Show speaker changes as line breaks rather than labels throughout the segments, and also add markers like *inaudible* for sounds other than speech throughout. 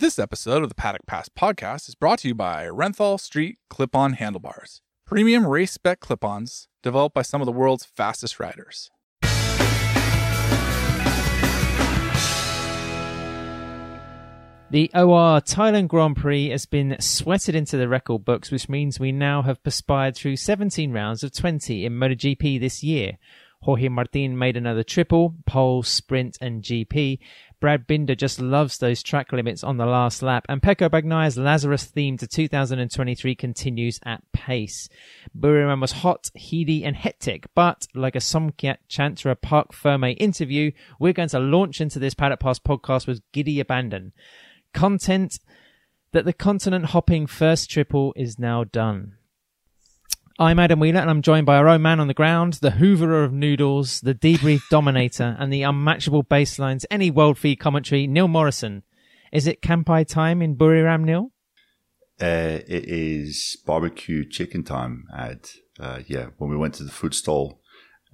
This episode of the Paddock Pass podcast is brought to you by Renthal Street Clip On Handlebars, premium race spec clip ons developed by some of the world's fastest riders.
The OR Thailand Grand Prix has been sweated into the record books, which means we now have perspired through 17 rounds of 20 in MotoGP this year. Jorge Martin made another triple, pole, sprint, and GP. Brad Binder just loves those track limits on the last lap, and Pecco Bagnaia's Lazarus theme to 2023 continues at pace. Buriram was hot, heady, and hectic, but like a Somkhat Chantra Parc Ferme interview, we're going to launch into this Paddock Pass podcast with giddy abandon content that the continent hopping first triple is now done. I'm Adam Wheeler and I'm joined by our own man on the ground, the hooverer of noodles, the debrief *laughs* dominator, and the unmatchable baselines any world feed commentary, Neil Morrison. Is it Kampai time in Buriram, Neil?
Uh, it is barbecue chicken time Ad. uh, yeah, when we went to the food stall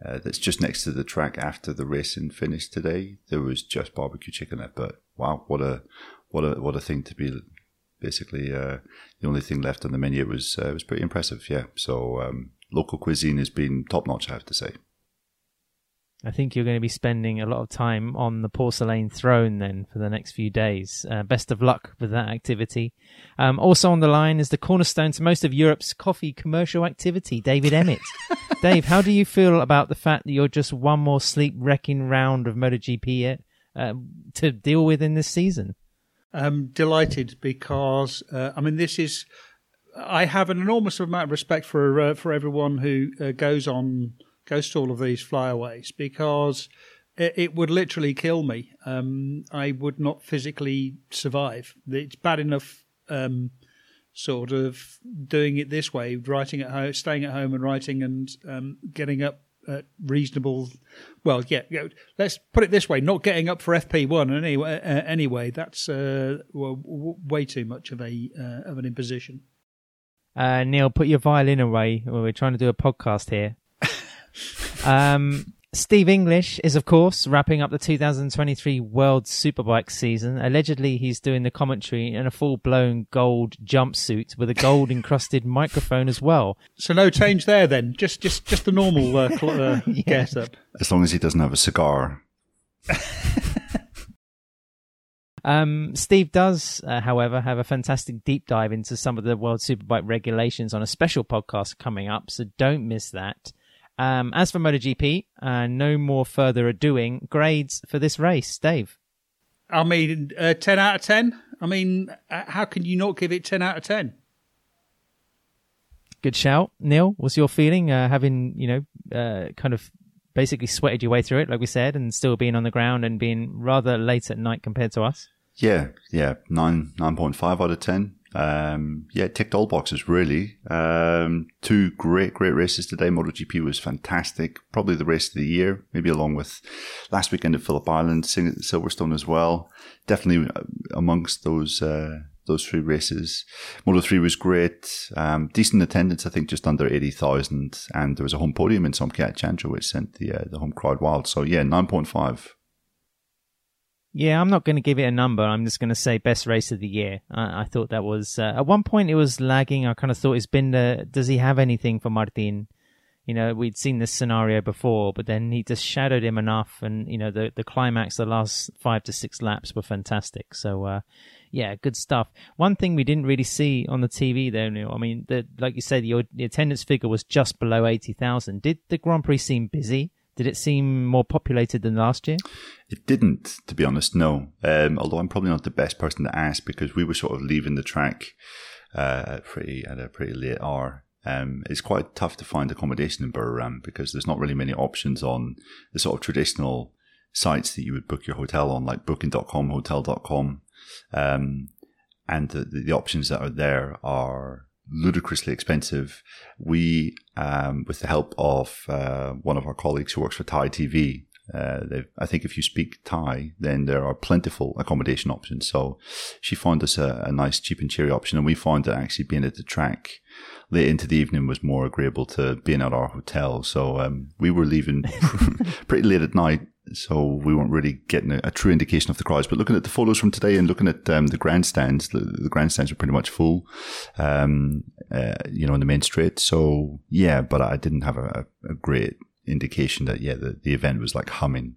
uh, that's just next to the track after the racing finished today, there was just barbecue chicken there. But wow, what a what a what a thing to be basically uh, the only thing left on the menu. It was uh, it was pretty impressive, yeah. So um, local cuisine has been top notch, I have to say.
I think you're going to be spending a lot of time on the porcelain throne then for the next few days. Uh, best of luck with that activity. Um, also on the line is the cornerstone to most of Europe's coffee commercial activity, David Emmett. *laughs* Dave, how do you feel about the fact that you're just one more sleep wrecking round of MotoGP uh, to deal with in this season?
I'm delighted because uh, I mean this is I have an enormous amount of respect for uh, for everyone who uh, goes on goes to all of these flyaways because it, it would literally kill me. Um, I would not physically survive. It's bad enough. Um, sort of doing it this way, writing at home, staying at home and writing and um, getting up at reasonable. Well, yeah, let's put it this way: not getting up for FP one anyway. Uh, anyway, that's uh, well, w- way too much of a uh, of an imposition.
Uh, Neil, put your violin away. We're trying to do a podcast here. *laughs* um, Steve English is, of course, wrapping up the 2023 World Superbike season. Allegedly, he's doing the commentary in a full blown gold jumpsuit with a gold encrusted *laughs* microphone as well.
So no change there then. Just just just the normal uh, cl- uh, *laughs* yeah. get up.
As long as he doesn't have a cigar. *laughs*
Um, Steve does, uh, however, have a fantastic deep dive into some of the World Superbike regulations on a special podcast coming up, so don't miss that. Um, as for MotoGP, uh, no more further adoing. Grades for this race, Dave.
I mean, uh, ten out of ten. I mean, uh, how can you not give it ten out of ten?
Good shout, Neil. What's your feeling, uh, having you know, uh, kind of basically sweated your way through it, like we said, and still being on the ground and being rather late at night compared to us?
Yeah, yeah, nine nine point five out of ten. Um, yeah, ticked all boxes really. Um, two great, great races today. MotoGP was fantastic. Probably the race of the year, maybe along with last weekend at Phillip Island, Silverstone as well. Definitely uh, amongst those, uh, those three races. Moto 3 was great. Um, decent attendance, I think just under 80,000. And there was a home podium in Somkhat Chantra, which sent the, uh, the home crowd wild. So yeah, 9.5.
Yeah, I'm not going to give it a number. I'm just going to say best race of the year. I, I thought that was uh, at one point it was lagging. I kind of thought, is Binder does he have anything for Martin? You know, we'd seen this scenario before, but then he just shadowed him enough, and you know the the climax, the last five to six laps were fantastic. So, uh, yeah, good stuff. One thing we didn't really see on the TV though, Neil. I mean, the, like you said, the, the attendance figure was just below eighty thousand. Did the Grand Prix seem busy? Did it seem more populated than last year?
It didn't, to be honest, no. Um, although I'm probably not the best person to ask because we were sort of leaving the track uh, at, pretty, at a pretty late hour. Um, it's quite tough to find accommodation in Buriram because there's not really many options on the sort of traditional sites that you would book your hotel on, like booking.com, hotel.com. Um, and the, the options that are there are ludicrously expensive. We, um, with the help of uh, one of our colleagues who works for Thai TV, uh, I think if you speak Thai, then there are plentiful accommodation options. So she found us a, a, nice, cheap and cheery option, and we found that actually being at the track late into the evening was more agreeable to being at our hotel. So um, we were leaving *laughs* pretty late at night so we weren't really getting a, a, true indication of the crowds. But looking at the photos from today and looking at um, the grandstands, the, the, grandstands were pretty much full, um, uh, you know, in the main street. So yeah, but I didn't have a, a great indication that yeah, the, the event was like humming.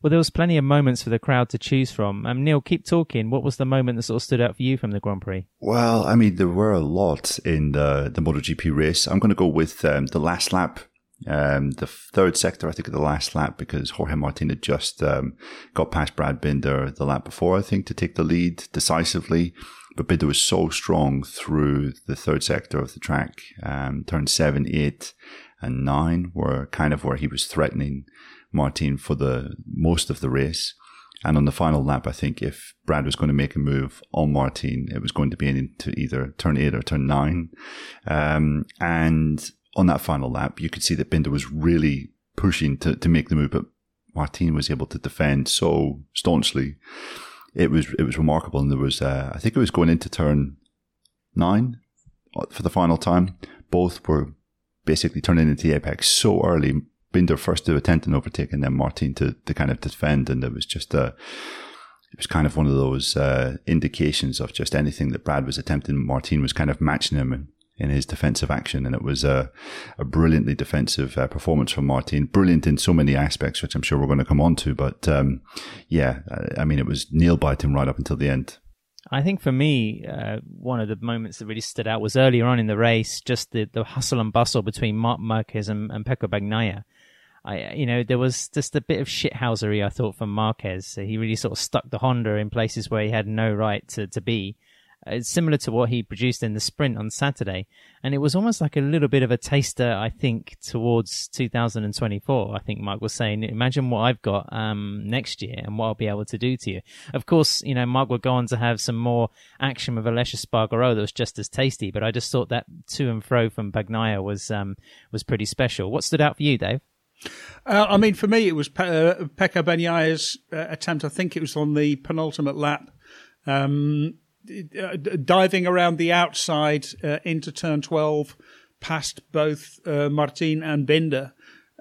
Well, there was plenty of moments for the crowd to choose from. Um, Neil, keep talking. What was the moment that sort of stood out for you from the Grand Prix?
Well, I mean, there were a lot in the the MotoGP race. I'm going to go with um, the last lap um, the third sector, I think, of the last lap because Jorge Martin had just um, got past Brad Binder the lap before, I think, to take the lead decisively. But Binder was so strong through the third sector of the track. Um, turn seven, eight, and nine were kind of where he was threatening Martin for the most of the race. And on the final lap, I think if Brad was going to make a move on Martin, it was going to be into either turn eight or turn nine. Um, and on that final lap, you could see that Binder was really pushing to, to make the move, but Martin was able to defend so staunchly. It was it was remarkable, and there was uh, I think it was going into turn nine uh, for the final time. Both were basically turning into the apex so early. Binder first to attempt an overtake, and then Martin to, to kind of defend, and it was just a it was kind of one of those uh, indications of just anything that Brad was attempting. Martin was kind of matching him, and in his defensive action. And it was a, a brilliantly defensive uh, performance from Martin. Brilliant in so many aspects, which I'm sure we're going to come on to. But um, yeah, I mean, it was nail biting right up until the end.
I think for me, uh, one of the moments that really stood out was earlier on in the race, just the, the hustle and bustle between Marc Marquez and, and Pecco. I, you know, there was just a bit of shithousery, I thought, from Marquez. He really sort of stuck the Honda in places where he had no right to, to be. It's similar to what he produced in the sprint on Saturday. And it was almost like a little bit of a taster, I think, towards 2024. I think Mike was saying, imagine what I've got um, next year and what I'll be able to do to you. Of course, you know, Marc would go on to have some more action with Aleix Espargaro that was just as tasty, but I just thought that to and fro from Bagnaia was, um, was pretty special. What stood out for you, Dave?
Uh, I mean, for me, it was Pe- uh, Pecco Bagnaia's uh, attempt. I think it was on the penultimate lap. Um, diving around the outside uh, into turn 12 past both uh, Martin and Binder,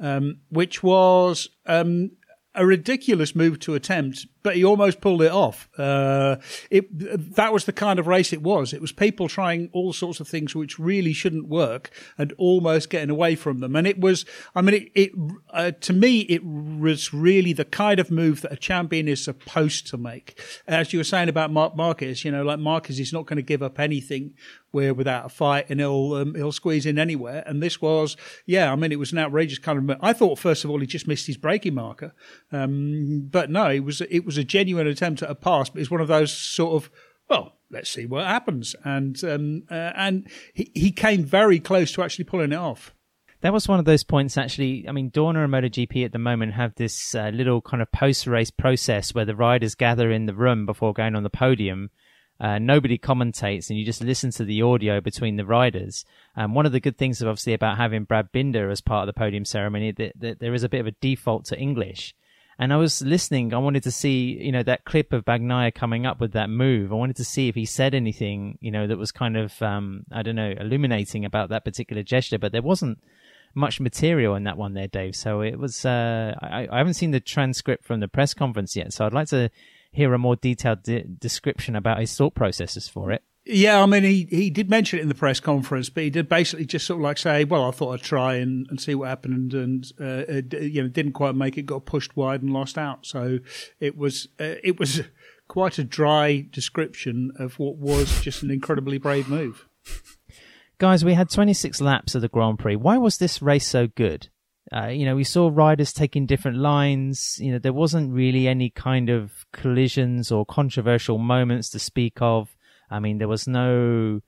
um, which was um, a ridiculous move to attempt, but he almost pulled it off. Uh, it that was the kind of race it was. It was people trying all sorts of things which really shouldn't work and almost getting away from them. And it was, I mean, it, it uh, to me it was really the kind of move that a champion is supposed to make. As you were saying about Marc Marquez, you know, like Marquez is not going to give up anything where without a fight and he'll um, he'll squeeze in anywhere. And this was, yeah, I mean, it was an outrageous kind of. I thought first of all he just missed his braking marker, um, but no, it was it was a genuine attempt at a pass. But it's one of those sort of well, let's see what happens. And um, uh, and he, he came very close to actually pulling it off.
That was one of those points, actually. I mean, Dorna and MotoGP at the moment have this uh, little kind of post race process where the riders gather in the room before going on the podium uh, nobody commentates, and you just listen to the audio between the riders. Um, one of the good things, obviously, about having Brad Binder as part of the podium ceremony, that, that there is a bit of a default to English. And I was listening. I wanted to see, you know, that clip of Bagnaia coming up with that move. I wanted to see if he said anything, you know, that was kind of, um, I don't know, illuminating about that particular gesture. But there wasn't much material in that one there, Dave. So it was. Uh, I, I haven't seen the transcript from the press conference yet. So I'd like to hear a more detailed de- description about his thought processes for it.
Yeah, I mean, he, he did mention it in the press conference, but he did basically just sort of like say, "Well, I thought I'd try and, and see what happened, and, uh, it, you know, didn't quite make it, got pushed wide and lost out." So it was uh, it was quite a dry description of what was just an incredibly brave move.
Guys, we had 26 laps of the Grand Prix. Why was this race so good? Uh, you know, we saw riders taking different lines. You know, there wasn't really any kind of collisions or controversial moments to speak of. I mean, there was no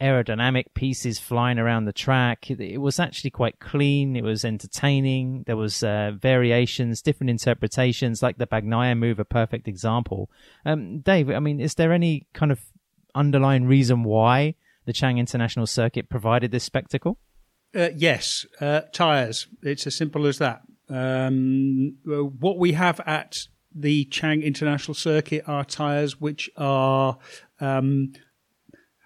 aerodynamic pieces flying around the track. It, it was actually quite clean. It was entertaining. There was uh, variations, different interpretations, like the Bagnaia move, a perfect example. Um, Dave, I mean, is there any kind of underlying reason why the Chang International Circuit provided this spectacle?
Uh, yes, uh, tyres. It's as simple as that. Um, what we have at the Chang International Circuit are tyres which are, um,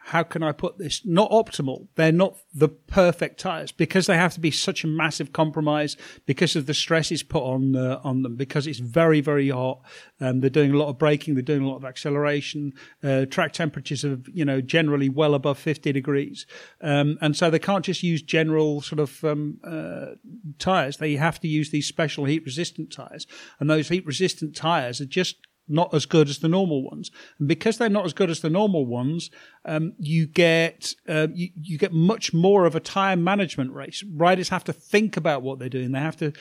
how can I put this? Not optimal. They're not the perfect tires because they have to be such a massive compromise because of the stresses put on uh, on them. Because it's very very hot. Um, they're doing a lot of braking. They're doing a lot of acceleration. Uh, track temperatures are you know generally well above fifty degrees, um, and so they can't just use general sort of um, uh, tires. They have to use these special heat resistant tires, and those heat resistant tires are just not as good as the normal ones. And because they're not as good as the normal ones, um, you get uh, you, you get much more of a tire management race. Riders have to think about what they're doing. They have to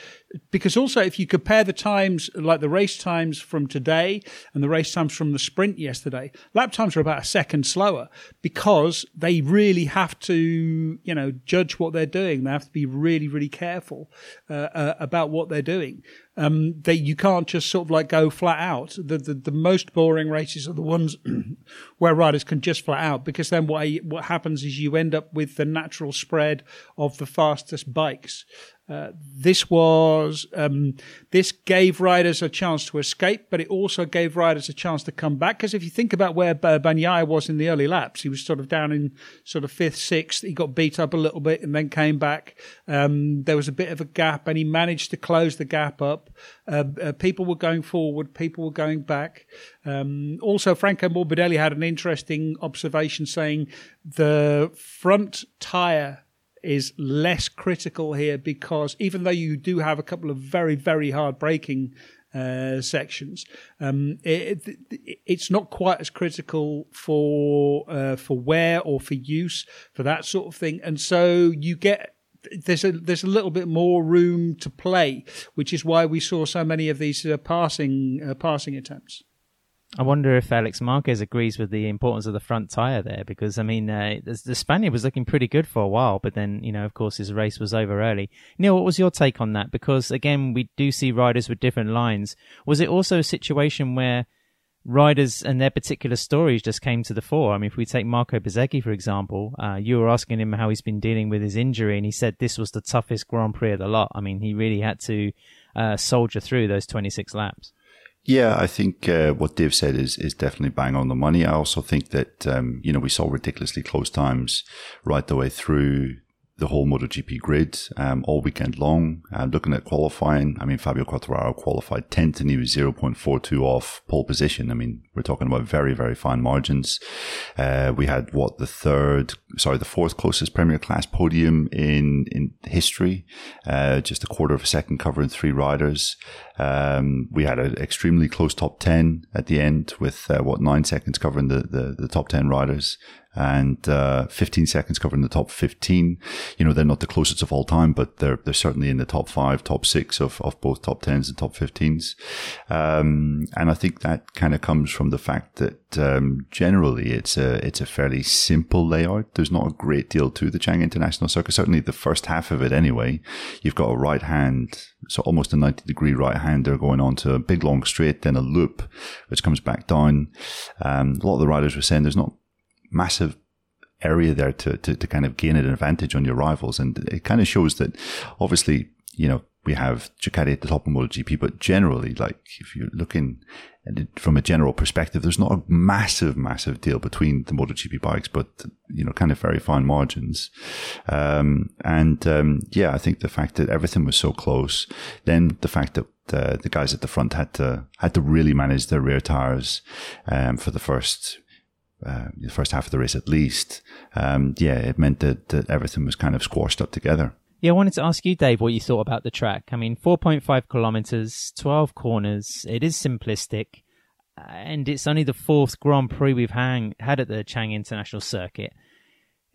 because also if you compare the times like the race times from today and the race times from the sprint yesterday, lap times are about a second slower because they really have to you know judge what they're doing. They have to be really really careful uh, uh, about what they're doing. Um, they you can't just sort of like go flat out. The the, the most boring races are the ones *clears throat* where riders can just flat out because then what what happens is you end up with the natural spread of the fastest bikes. Uh, this was um, this gave riders a chance to escape, but it also gave riders a chance to come back. Because if you think about where Bagnaia was in the early laps, he was sort of down in sort of fifth, sixth. He got beat up a little bit and then came back. Um, there was a bit of a gap, and he managed to close the gap up. Uh, uh, people were going forward, people were going back. Um, also, Franco Morbidelli had an interesting observation saying the front tire is less critical here because even though you do have a couple of very, very hard braking uh, sections. Um, it, it, it's not quite as critical for uh, for wear or for use for that sort of thing, and so you get there's a there's a little bit more room to play, which is why we saw so many of these uh, passing uh, passing attempts.
I wonder if Alex Marquez agrees with the importance of the front tire there, because I mean, uh, the Spaniard was looking pretty good for a while, but then you know, of course, his race was over early. Neil, what was your take on that? Because again, we do see riders with different lines. Was it also a situation where riders and their particular stories just came to the fore? I mean, if we take Marco Bezzecchi for example, uh, you were asking him how he's been dealing with his injury, and he said this was the toughest Grand Prix of the lot. I mean, he really had to uh, soldier through those 26 laps.
Yeah, I think uh, what Dave said is is definitely bang on the money. I also think that um, you know we saw ridiculously close times right the way through the whole MotoGP grid um, all weekend long. Uh, looking at qualifying, I mean, Fabio Quartararo qualified 10th and he was 0.42 off pole position. I mean, we're talking about very, very fine margins. Uh, we had what the third, sorry, the fourth closest Premier Class podium in, in history, uh, just a quarter of a second covering three riders. Um, we had an extremely close top 10 at the end with, uh, what, nine seconds covering the, the, the top 10 riders and uh, 15 seconds covering the top 15. You know, they're not the closest of all time, but they're they're certainly in the top five, top six of, of both top 10s and top 15s. Um, and I think that kind of comes from the fact that um, generally it's a it's a fairly simple layout. There's not a great deal to the Chang International Circuit. Certainly the first half of it, anyway. You've got a right hand, so almost a 90 degree right hander going on to a big long straight, then a loop, which comes back down. Um, a lot of the riders were saying there's not massive area there to, to, to kind of gain an advantage on your rivals. And it kind of shows that obviously, you know, we have Ducati at the top of MotoGP, but generally, like if you're looking from a general perspective, there's not a massive, massive deal between the MotoGP bikes, but you know, kind of very fine margins. Um, and um, yeah, I think the fact that everything was so close, then the fact that the, the guys at the front had to had to really manage their rear tires um, for the first uh, the first half of the race at least, um, yeah, it meant that, that everything was kind of squashed up together.
Yeah, I wanted to ask you, Dave, what you thought about the track. I mean, 4.5 kilometers, 12 corners. It is simplistic, and it's only the fourth Grand Prix we've hang, had at the Chang International Circuit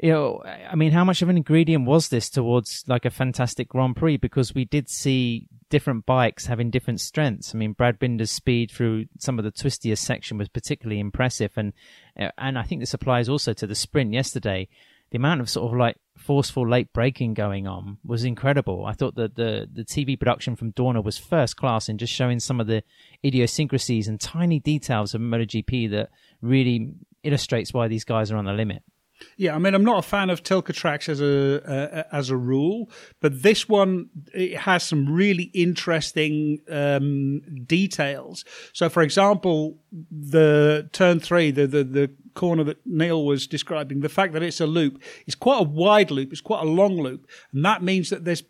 you know, I mean, how much of an ingredient was this towards like a fantastic Grand Prix? Because we did see different bikes having different strengths. I mean, Brad Binder's speed through some of the twistiest section was particularly impressive, and uh, and I think this applies also to the sprint yesterday. The amount of sort of like forceful late braking going on was incredible. I thought that the the TV production from Dorna was first class in just showing some of the idiosyncrasies and tiny details of MotoGP that really illustrates why these guys are on the limit.
Yeah, I mean, I'm not a fan of Tilke tracks as a uh, as a rule, but this one it has some really interesting um, details. So, for example, the turn three, the, the the corner that Neil was describing, the fact that it's a loop is quite a wide loop, it's quite a long loop, and that means that there's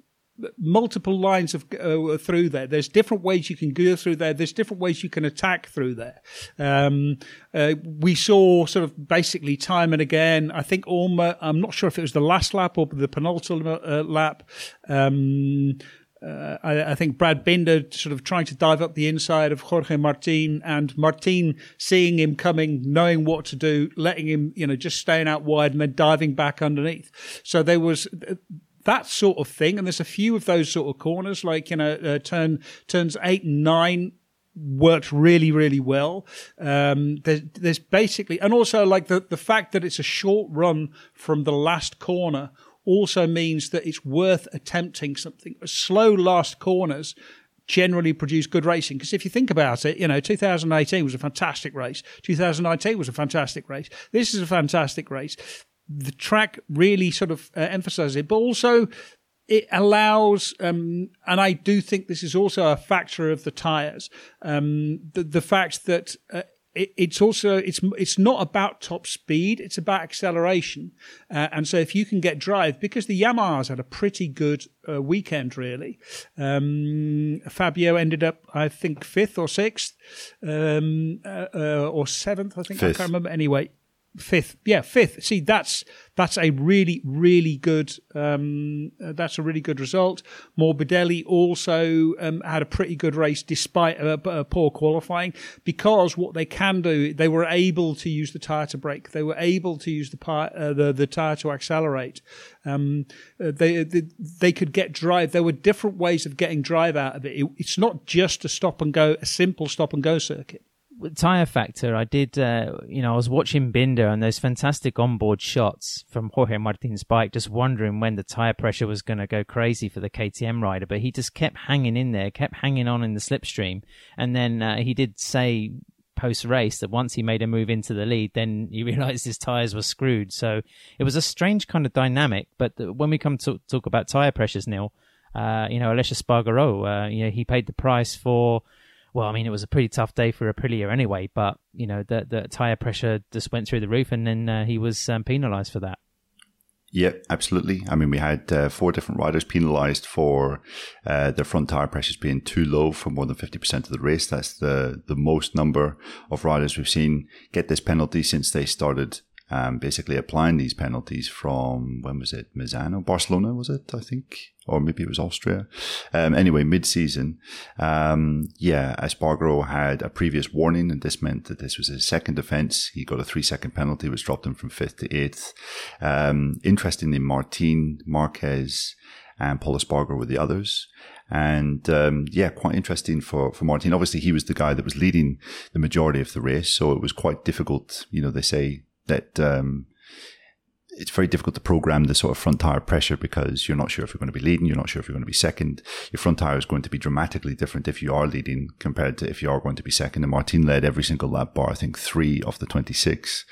multiple lines of uh, through there. There's different ways you can go through there. There's different ways you can attack through there. Um, uh, we saw sort of basically time and again. I think Orma. I'm not sure if it was the last lap or the penultimate uh, lap. Um, uh, I, I, think Brad Binder sort of trying to dive up the inside of Jorge Martin and Martin seeing him coming, knowing what to do, letting him, you know, just staying out wide and then diving back underneath. So there was that sort of thing. And there's a few of those sort of corners, like you know, uh, turn turns eight and nine worked really really well um, there's, there's basically and also like the the fact that it's a short run from the last corner also means that it's worth attempting something slow last corners generally produce good racing. Because if you think about it, you know, 2018 was a fantastic race. 2019 was a fantastic race. This is a fantastic race the track really sort of uh, emphasizes it, but also it allows, um, and I do think this is also a factor of the tires, um, the, the fact that uh, it, it's also it's it's not about top speed; it's about acceleration. Uh, and so, if you can get drive, because the Yamahas had a pretty good uh, weekend, really. Um, Fabio ended up, I think, fifth or sixth, um, uh, uh, or seventh. I think
Fifth.
I can't remember. Anyway, fifth yeah fifth. See that's that's a really really good um, uh, that's a really good result. Morbidelli also um, had a pretty good race despite a, a, poor qualifying because what they can do they were able to use the tire to brake. They were able to use the pi- uh, the, the tire to accelerate. Um, uh, they, they, they could get drive. There were different ways of getting drive out of it. it it's not just a stop and go a simple stop and go circuit
tire factor, I did, uh, you know, I was watching Binder and those fantastic onboard shots from Jorge Martin's bike, just wondering when the tire pressure was going to go crazy for the KTM rider. But he just kept hanging in there, kept hanging on in the slipstream. And then uh, he did say post race that once he made a move into the lead, then he *laughs* realized his tires were screwed. So it was a strange kind of dynamic. But when we come to talk about tire pressures, Neil, uh, you know, Aleix Espargaro, uh, you know, he paid the price for well, I mean, it was a pretty tough day for Aprilia anyway, but, you know, the, the tire pressure just went through the roof and then uh, he was um, penalized for that.
Yeah, absolutely. I mean, we had uh, four different riders penalised for uh, their front tire pressures being too low for more than 50% of the race. That's the, the most number of riders we've seen get this penalty since they started um, basically applying these penalties from when was it? Misano, Barcelona was it? I think, or maybe it was Austria. Um, anyway, mid-season, um, yeah, Espargaro had a previous warning, and this meant that this was his second offence. He got a three-second penalty, which dropped him from fifth to eighth. Um, interestingly, Martin Marquez and Pol Espargaro were the others. And um, yeah, quite interesting for, for Martin. Obviously, he was the guy that was leading the majority of the race, so it was quite difficult. You know, they say that um, it's very difficult to program the sort of front tire pressure because you're not sure if you're going to be leading, you're not sure if you're going to be second. Your front tire is going to be dramatically different if you are leading compared to if you are going to be second. And Martin led every single lap bar, I think three of the 26.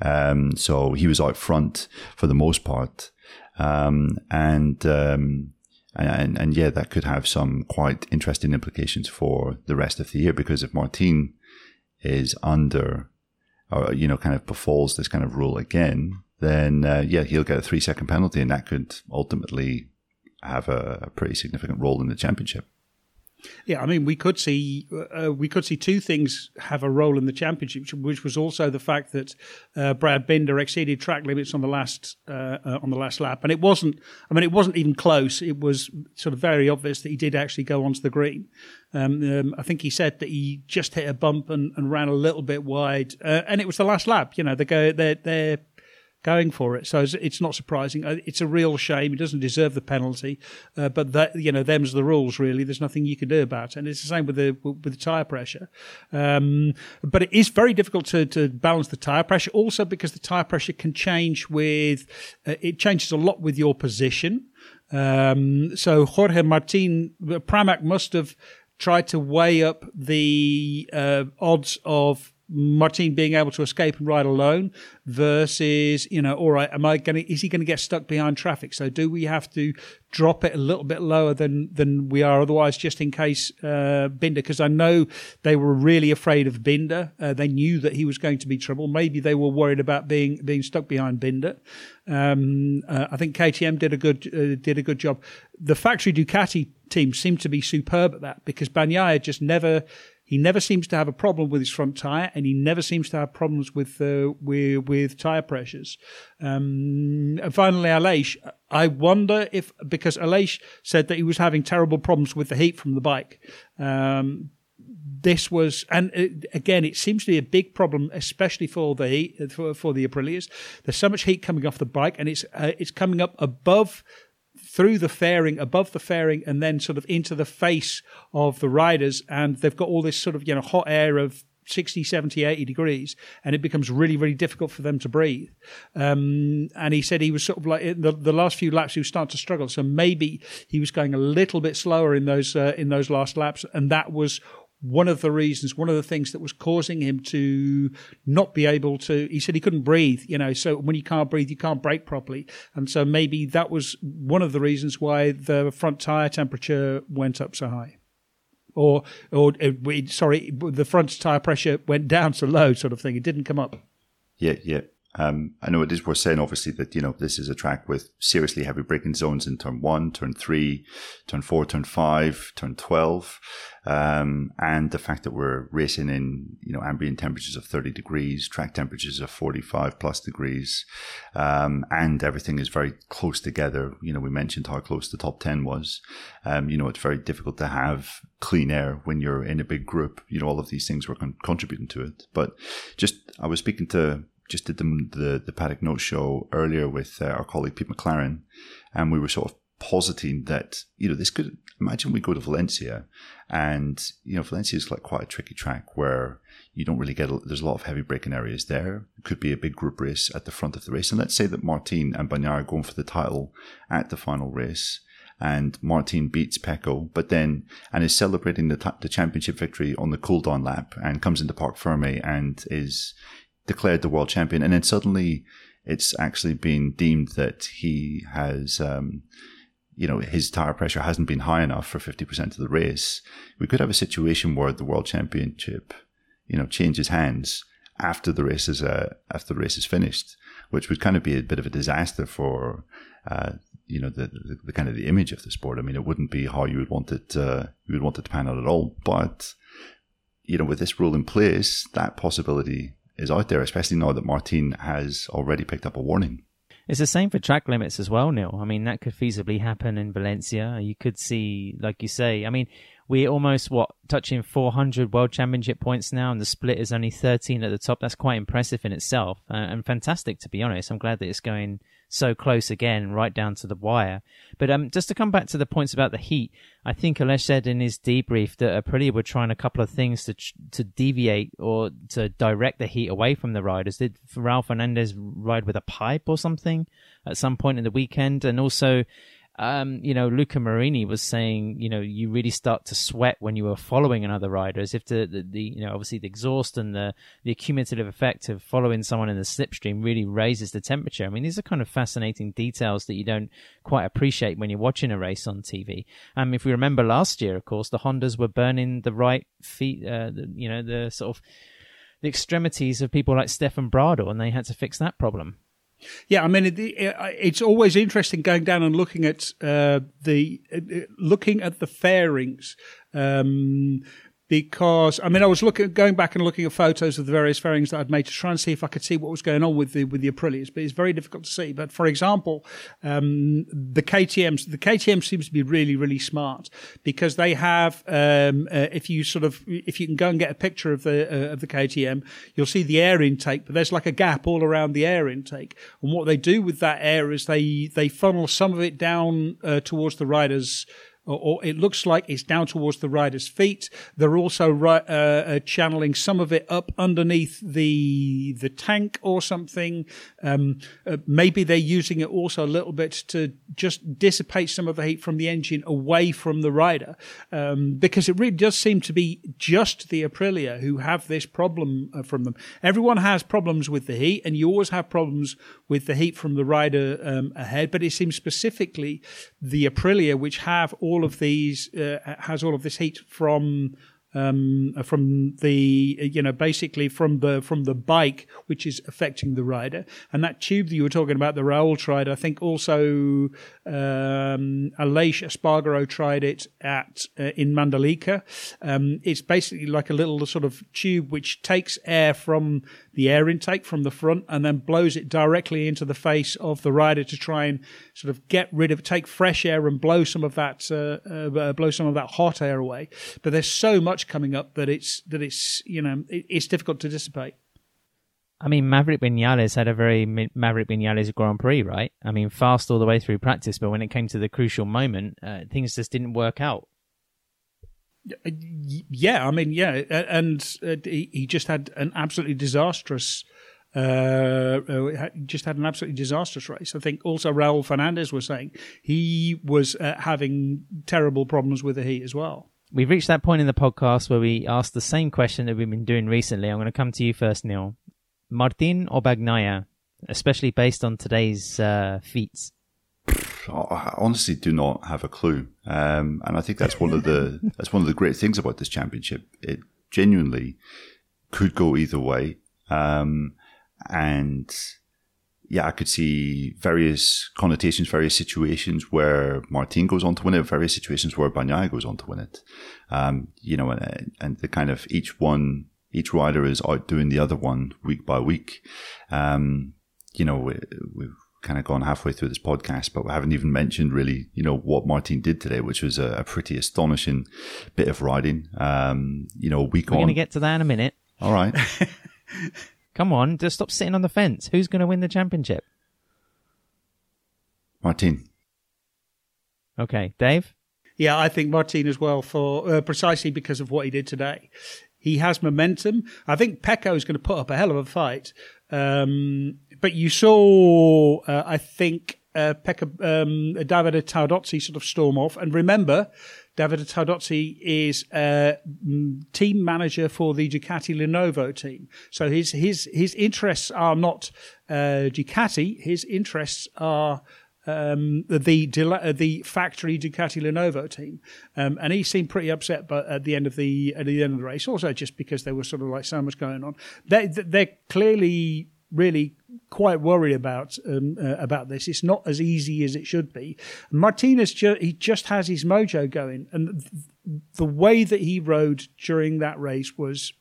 Um, so he was out front for the most part. Um, and, um, and, and yeah, that could have some quite interesting implications for the rest of the year because if Martin is under or you know kind of befalls this kind of rule again, then uh, yeah, he'll get a three second penalty, and that could ultimately have a, a pretty significant role in the championship.
Yeah, I mean, we could see uh, we could see two things have a role in the championship, which was also the fact that uh, Brad Binder exceeded track limits on the last uh, uh, on the last lap, and it wasn't. I mean, it wasn't even close. It was sort of very obvious that he did actually go onto the green. Um, um, I think he said that he just hit a bump and, and ran a little bit wide, uh, and it was the last lap. You know, they go they're they're going for it. So it's not surprising. Uh, it's a real shame. He doesn't deserve the penalty, uh, but that you know, them's the rules. Really, there's nothing you can do about it. And it's the same with the with the tire pressure. Um, but it is very difficult to to balance the tire pressure. Also, because the tire pressure can change with uh, it changes a lot with your position. Um, so Jorge Martin Pramac must have tried to weigh up the uh, odds of Martin being able to escape and ride alone versus, you know, all right, am I going to, is he going to get stuck behind traffic? So do we have to drop it a little bit lower than, than we are otherwise just in case, uh, Binder? Because I know they were really afraid of Binder. Uh, they knew that he was going to be trouble. Maybe they were worried about being, being stuck behind Binder. Um, uh, I think KTM did a good, uh, did a good job. The factory Ducati team seemed to be superb at that because Bagnaia just never, he never seems to have a problem with his front tire, and he never seems to have problems with uh, with, with tire pressures. Um, and finally, Aleix. I wonder if because Aleix said that he was having terrible problems with the heat from the bike. Um, this was, and uh, again, it seems to be a big problem, especially for the for, for the Aprilias. There's so much heat coming off the bike, and it's uh, it's coming up above through the fairing, above the fairing, and then sort of into the face of the riders. And they've got all this sort of, you know, hot air of 60, 70, 80 degrees, and it becomes really, really difficult for them to breathe. Um, and he said he was sort of like the, the last few laps he was starting to struggle. So maybe he was going a little bit slower in those uh, in those last laps, and that was one of the reasons, one of the things that was causing him to not be able to, he said he couldn't breathe, you know, so when you can't breathe, you can't brake properly. And so maybe that was one of the reasons why the front tire temperature went up so high. Or, or uh, sorry, the front tire pressure went down so low, sort of thing. It didn't come up.
Yeah, yeah. Um, I know it is worth saying, obviously, that, you know, this is a track with seriously heavy braking zones in turn one, turn three, turn four, turn five, turn 12. Um, and the fact that we're racing in, you know, ambient temperatures of 30 degrees, track temperatures of 45 plus degrees. Um, and everything is very close together. You know, we mentioned how close the top 10 was. Um, you know, it's very difficult to have clean air when you're in a big group. You know, all of these things were con- contributing to it. But just, I was speaking to just did the the, the paddock note show earlier with uh, our colleague Pete McLaren, and we were sort of positing that you know this could imagine we go to Valencia, and you know Valencia is like quite a tricky track where you don't really get a, there's a lot of heavy braking areas there. It could be a big group race at the front of the race, and let's say that Martin and Bagnaia are going for the title at the final race and Martin beats Pecco, but then and is celebrating the, t- the championship victory on the cool down lap and comes into Parc Ferme and is declared the world champion, and then suddenly it's actually been deemed that he has, um, you know, his tire pressure hasn't been high enough for 50% of the race. We could have a situation where the world championship, you know, changes hands after the race is, uh, after the race is finished, which would kind of be a bit of a disaster for, uh, you know, the, the, the, kind of the image of the sport. I mean, it wouldn't be how you would want it, uh, you would want it to pan out at all. But, you know, with this rule in place, that possibility is out there, especially now that Martin has already picked up a warning.
It's the same for track limits as well, Neil. I mean, that could feasibly happen in Valencia. You could see, like you say, I mean, we're almost, what, touching 400 world championship points now, and the split is only 13 at the top. That's quite impressive in itself uh, and fantastic, to be honest. I'm glad that it's going so close again, right down to the wire. But um, just to come back to the points about the heat, I think Aleix said in his debrief that Aprilia were trying a couple of things to to deviate or to direct the heat away from the riders. Did Raul Fernandez ride with a pipe or something at some point in the weekend? And also, um, you know, Luca Marini was saying, you know, you really start to sweat when you are following another rider, as if the, the, the, you know, obviously the exhaust and the, the accumulative effect of following someone in the slipstream really raises the temperature. I mean, these are kind of fascinating details that you don't quite appreciate when you're watching a race on TV. Um, if we remember last year, of course, the Hondas were burning the right feet, uh, the, you know, the sort of the extremities of people like Stefan Bradl, and they had to fix that problem.
Yeah, I mean, it, it, it's always interesting going down and looking at uh, the uh, looking at the fairings. Um, because I mean I was looking going back and looking at photos of the various fairings that I'd made to try and see if I could see what was going on with the with the Aprilias, but it's very difficult to see. But for example, um, the KTM's the KTM seems to be really really smart because they have um, uh, if you sort of if you can go and get a picture of the uh, of the KTM, you'll see the air intake, but there's like a gap all around the air intake, and what they do with that air is they they funnel some of it down uh, towards the riders or, or, it looks like it's down towards the rider's feet. They're also uh, uh, channeling some of it up underneath the the tank or something. Um, uh, maybe they're using it also a little bit to just dissipate some of the heat from the engine away from the rider, um, because it really does seem to be just the Aprilia who have this problem uh, from them. Everyone has problems with the heat, and you always have problems with the heat from the rider um, ahead. But it seems specifically the Aprilia which have all of these uh, has all of this heat from um, from the you know basically from the from the bike which is affecting the rider. And that tube that you were talking about the Raul tried I think also um, Aleix Espargaro tried it at uh, in Mandalika. Um, it's basically like a little sort of tube which takes air from the air intake from the front and then blows it directly into the face of the rider to try and sort of get rid of take fresh air and blow some of that uh, uh, blow some of that hot air away. But there's so much much coming up that it's that it's you know it, it's difficult to dissipate.
I mean, Maverick Vinales had a very Maverick Vinales Grand Prix, right? I mean, fast all the way through practice, but when it came to the crucial moment, uh, things just didn't work out.
Yeah, I mean, yeah, and uh, he, he just had an absolutely disastrous. Uh, uh, just had an absolutely disastrous race. I think also Raul Fernandez was saying he was uh, having terrible problems with the heat as well
we've reached that point in the podcast where we ask the same question that we've been doing recently. I'm going to come to you first, Neil. Martin or Bagnaia, especially based on today's uh, feats?
I honestly do not have a clue, um, and I think that's one of the *laughs* that's one of the great things about this championship. It genuinely could go either way, um, and yeah, I could see various connotations, various situations where Martin goes on to win it, various situations where Bagnaia goes on to win it. Um, you know, and, and the kind of each one, each rider is outdoing the other one week by week. Um, you know, we, we've kind of gone halfway through this podcast, but we haven't even mentioned really, you know, what Martin did today, which was a, a pretty astonishing bit of riding. Um, you know, week
We're
on.
We're going to get to that in a minute.
All right. *laughs*
Come on, just stop sitting on the fence. Who's going to win the championship?
Martin.
Okay, Dave.
Yeah, I think Martin as well for uh, precisely because of what he did today. He has momentum. I think Pecco is going to put up a hell of a fight. Um, but you saw, uh, I think, uh, Pecco, um, Davide Tardozzi sort of storm off. And remember, Davide Tardozzi is mm, team manager for the Ducati Lenovo team. So his his his interests are not uh, Ducati. His interests are um, the the factory Ducati Lenovo team, um, and he seemed pretty upset. But at the end of the at the end of the race, also just because there was sort of like so much going on, they they're clearly really quite worried about um, uh, about this. It's not as easy as it should be. Martinez ju- he just has his mojo going, and th- the way that he rode during that race was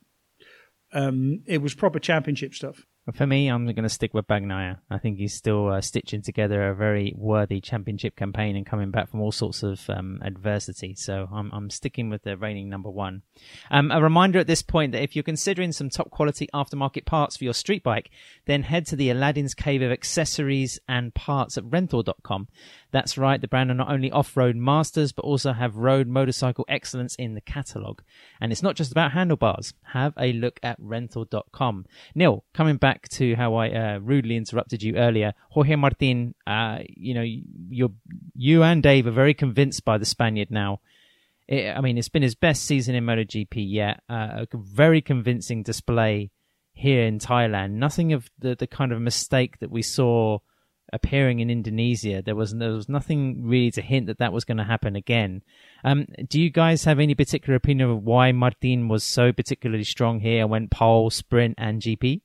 um, it was proper championship stuff.
For me, I'm going to stick with Bagnaia. I think he's still uh, stitching together a very worthy championship campaign and coming back from all sorts of um, adversity. So I'm, I'm sticking with the reigning number one. Um, a reminder at this point that if you're considering some top quality aftermarket parts for your street bike, then head to the Aladdin's Cave of accessories and parts at renthal.com. That's right, the brand are not only off-road masters, but also have road motorcycle excellence in the catalogue. And it's not just about handlebars. Have a look at renthal.com. Neil, coming back to how I uh, rudely interrupted you earlier, Jorge Martin, uh, you know, you you and Dave are very convinced by the Spaniard now. It, I mean, it's been his best season in MotoGP yet. Uh, a very convincing display here in Thailand. Nothing of the, the kind of mistake that we saw appearing in Indonesia, there was there was nothing really to hint that that was going to happen again. Um, do you guys have any particular opinion of why Martin was so particularly strong here and went pole, sprint, and GP?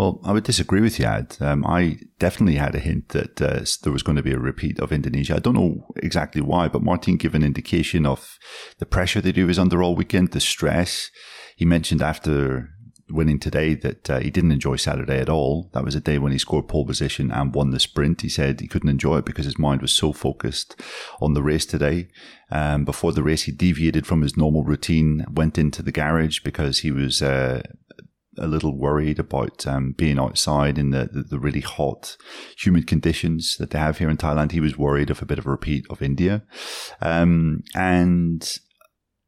Well, I would disagree with you, Ad. Um, I definitely had a hint that uh, there was going to be a repeat of Indonesia. I don't know exactly why, but Martin gave an indication of the pressure that he was under all weekend, the stress. He mentioned after winning today that uh, he didn't enjoy Saturday at all. That was a day when he scored pole position and won the sprint. He said he couldn't enjoy it because his mind was so focused on the race today. Um, before the race, he deviated from his normal routine, went into the garage because he was uh, a little worried about um, being outside in the, the, the, really hot, humid conditions that they have here in Thailand. He was worried of a bit of a repeat of India. Um, and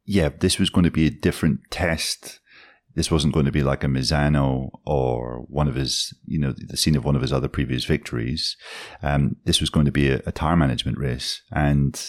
yeah, this was going to be a different test. This wasn't going to be like a Misano or one of his, you know, the scene of one of his other previous victories. Um, this was going to be a, a tire management race. And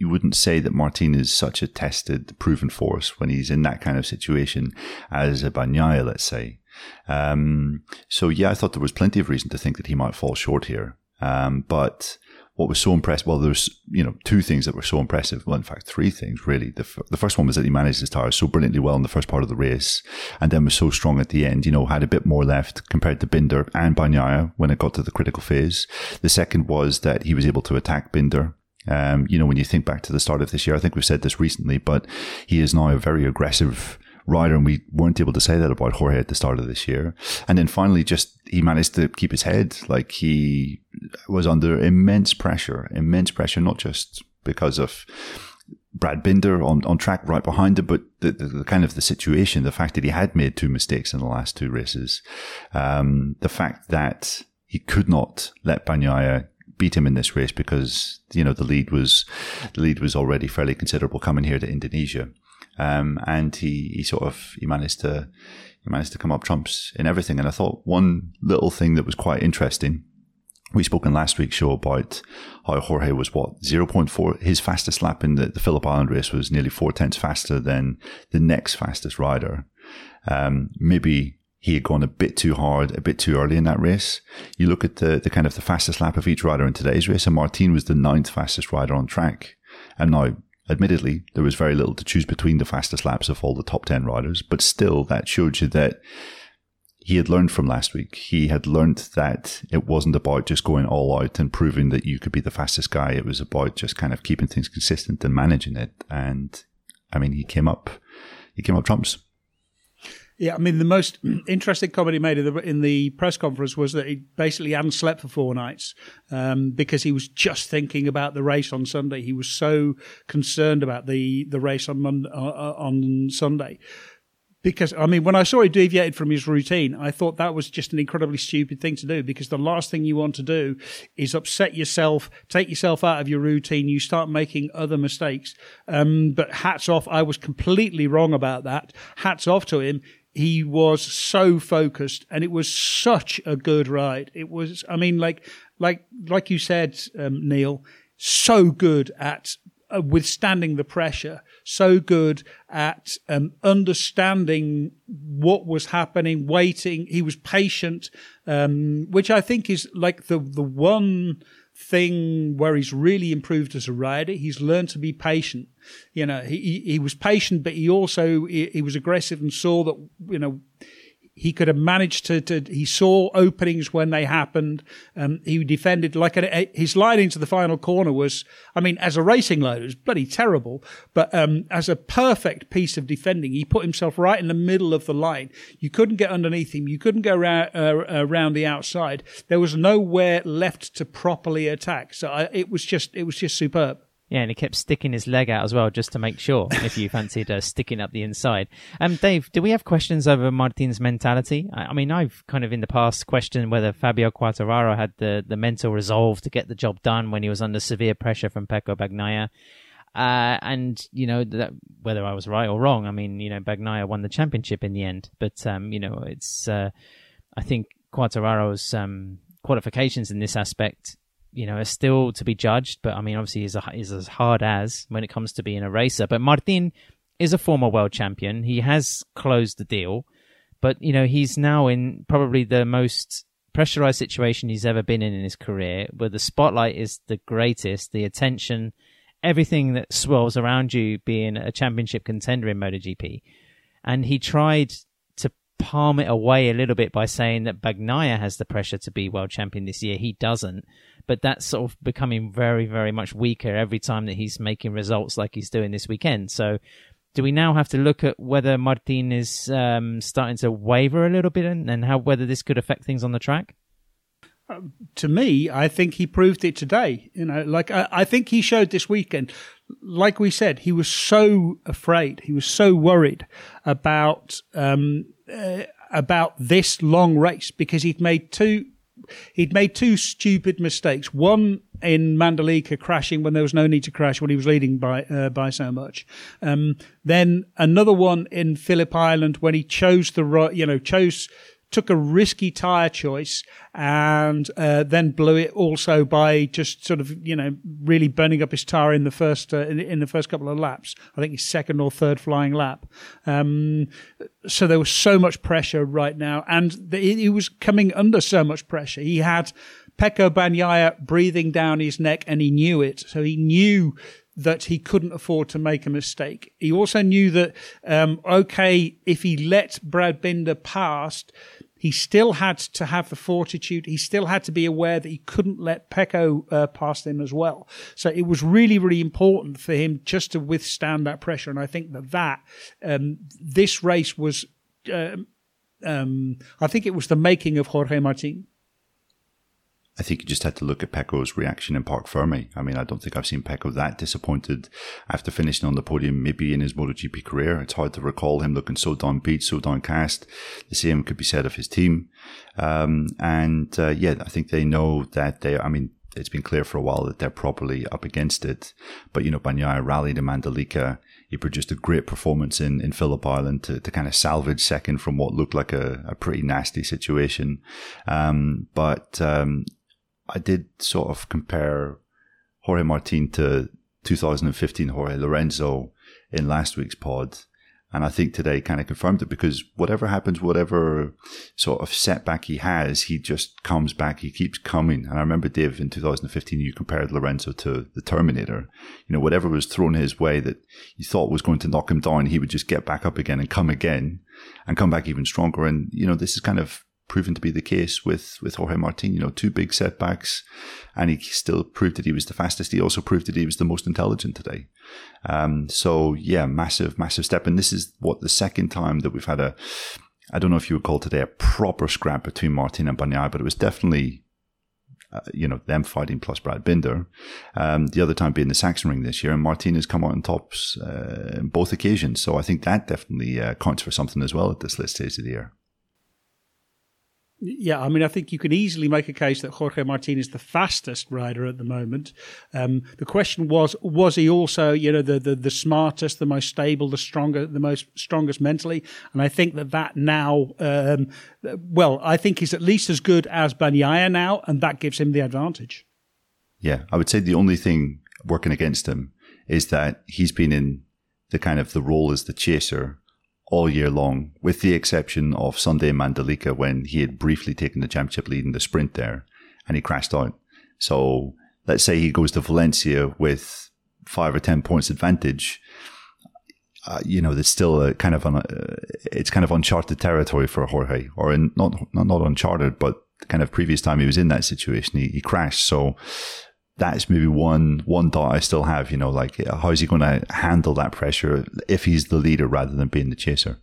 you wouldn't say that Martin is such a tested, proven force when he's in that kind of situation as a Bagnaia, let's say. Um, so yeah, I thought there was plenty of reason to think that he might fall short here. Um, but what was so impressive, well, there's, you know, two things that were so impressive. Well, in fact, three things really. The, f- the first one was that he managed his tires so brilliantly well in the first part of the race and then was so strong at the end, you know, had a bit more left compared to Binder and Bagnaia when it got to the critical phase. The second was that he was able to attack Binder um, you know, when you think back to the start of this year, I think we've said this recently, but he is now a very aggressive rider, and we weren't able to say that about Jorge at the start of this year. And then finally, just he managed to keep his head. Like he was under immense pressure, immense pressure, not just because of Brad Binder on, on track right behind him, but the, the, the, kind of the situation, the fact that he had made two mistakes in the last two races, um, the fact that he could not let Bagnaia beat him in this race because you know the lead was the lead was already fairly considerable coming here to Indonesia, um, and he he sort of he managed to he managed to come up trumps in everything. And I thought one little thing that was quite interesting. We spoke in last week's show about how Jorge was what 0.4 his fastest lap in the, the Phillip Island race was nearly four tenths faster than the next fastest rider. Um, maybe he had gone a bit too hard, a bit too early in that race. You look at the, the kind of the fastest lap of each rider in today's race, and Martin was the ninth fastest rider on track. And now, admittedly, there was very little to choose between the fastest laps of all the top 10 riders, but still, that showed you that he had learned from last week. He had learned that it wasn't about just going all out and proving that you could be the fastest guy. It was about just kind of keeping things consistent and managing it. And I mean, he came up, he came up trumps.
Yeah, I mean, the most *clears throat* interesting comment he made in the, in the press conference was that he basically hadn't slept for four nights um, because he was just thinking about the race on Sunday. He was so concerned about the, the race on Monday, uh, uh, on Sunday because I mean, when I saw he deviated from his routine, I thought that was just an incredibly stupid thing to do. Because the last thing you want to do is upset yourself, take yourself out of your routine. You start making other mistakes. Um, but hats off, I was completely wrong about that. Hats off to him. He was so focused, and it was such a good ride. It was, I mean, like, like, like you said, um, Neil, so good at uh, withstanding the pressure, so good at um, understanding what was happening, waiting. He was patient, um, which I think is like the the one thing where he's really improved as a rider. He's learned to be patient. You know, he he, was patient, but he also he, he was aggressive and saw that you know he could have managed to, to he saw openings when they happened. Um, he defended like a, a, his line into the final corner was, I mean, as a racing line, it was bloody terrible. But um, as a perfect piece of defending, he put himself right in the middle of the line. You couldn't get underneath him. You couldn't go around, uh, around the outside. There was nowhere left to properly attack. So I, it was just it was just superb.
Yeah, and he kept sticking his leg out as well, just to make sure if you *laughs* fancied uh, sticking up the inside. Um, Dave, do we have questions over Martin's mentality? I, I, mean, I've kind of in the past questioned whether Fabio Quartararo had the, the mental resolve to get the job done when he was under severe pressure from Pecco Bagnaia. Uh, and you know that, whether I was right or wrong. I mean, you know, Bagnaia won the championship in the end, but um, you know, it's uh, I think Quartararo's um, qualifications in this aspect you know, is still to be judged. But I mean, obviously, is is as hard as when it comes to being a racer. But Martin is a former world champion. He has closed the deal, but you know, he's now in probably the most pressurized situation he's ever been in in his career, where the spotlight is the greatest, the attention, everything that swirls around you being a championship contender in MotoGP. And he tried to palm it away a little bit by saying that Bagnaia has the pressure to be world champion this year. He doesn't but that's sort of becoming very, very much weaker every time that he's making results like he's doing this weekend. So, do we now have to look at whether Martin is um, starting to waver a little bit and, and how whether this could affect things on the track?
To me, I think he proved it today. You know, like I, I think he showed this weekend like we said, he was so afraid, he was so worried about um, uh, about this long race because he'd made two he'd made two stupid mistakes. One in Mandalika crashing when there was no need to crash when he was leading by uh, by so much. Um, then another one in Phillip Island when he chose the right, you know, chose took a risky tire choice and uh, then blew it also by just sort of you know really burning up his tire in the first uh, in, in, the first couple of laps. I think his second or third flying lap. Um, so there was so much pressure right now, and the, he was coming under so much pressure. He had Pecco Bagnaia breathing down his neck, and he knew it. So he knew that he couldn't afford to make a mistake. He also knew that, um, okay, if he let Brad Binder past, he still had to have the fortitude. He still had to be aware that he couldn't let Pecco uh, him as well. So it was really, really important for him just to withstand that pressure. And I think that that um, this race was, uh, um, I think it was the making of Jorge Martin.
I think you just had to look at Pecco's reaction in Parc Ferme. I mean, I don't think I've seen Pecco that disappointed after finishing on the podium, maybe in his MotoGP career. It's hard to recall him looking so downbeat, so downcast. The same could be said of his team. Um, and uh, yeah, I think they know that they, I mean, it's been clear for a while that they're properly up against it. But, you know, Bagnaia rallied in Mandalika. He produced a great performance in, in Phillip Island to, to kind of salvage second from what looked like a, a pretty nasty situation. Um, but, um, I did sort of compare Jorge Martin to 2015 Jorge Lorenzo in last week's pod. And I think today kind of confirmed it because whatever happens, whatever sort of setback he has, he just comes back. He keeps coming. And I remember, Dave, in 2015, you compared Lorenzo to the Terminator. You know, whatever was thrown his way that you thought was going to knock him down, he would just get back up again and come again and come back even stronger. And, you know, this is kind of proven to be the case with with Jorge Martin. You know, two big setbacks, and he still proved that he was the fastest. He also proved that he was the most intelligent today. Um, so yeah, massive, massive step. And this is what the second time that we've had a. I don't know if you would call today a proper scrap between Martin and Bagnaia, but it was definitely uh, you know, them fighting plus Brad Binder. Um, the other time being the Sachsenring this year, and Martin has come out on tops uh, both occasions. So I think that definitely uh, counts for something as well at this list stage of the year.
Yeah, I mean, I think you can easily make a case that Jorge Martin is the fastest rider at the moment. Um, the question was, was he also, you know, the, the, the smartest, the most stable, the stronger, the most strongest mentally? And I think that that now, um, well, I think he's at least as good as Bagnaia now, and that gives him the advantage.
Yeah, I would say the only thing working against him is that he's been in the kind of the role as the chaser all year long, with the exception of Sunday Mandalika when he had briefly taken the championship lead in the sprint there and he crashed out. So let's say he goes to Valencia with five or 10 points advantage. Uh, you know, there's still a kind of uh, it's kind of uncharted territory for Jorge, or in, not, not not uncharted, but kind of previous time he was in that situation, he, he crashed. So that's maybe one one thought I still have. You know, like how is he going to handle that pressure if he's the leader rather than being the chaser?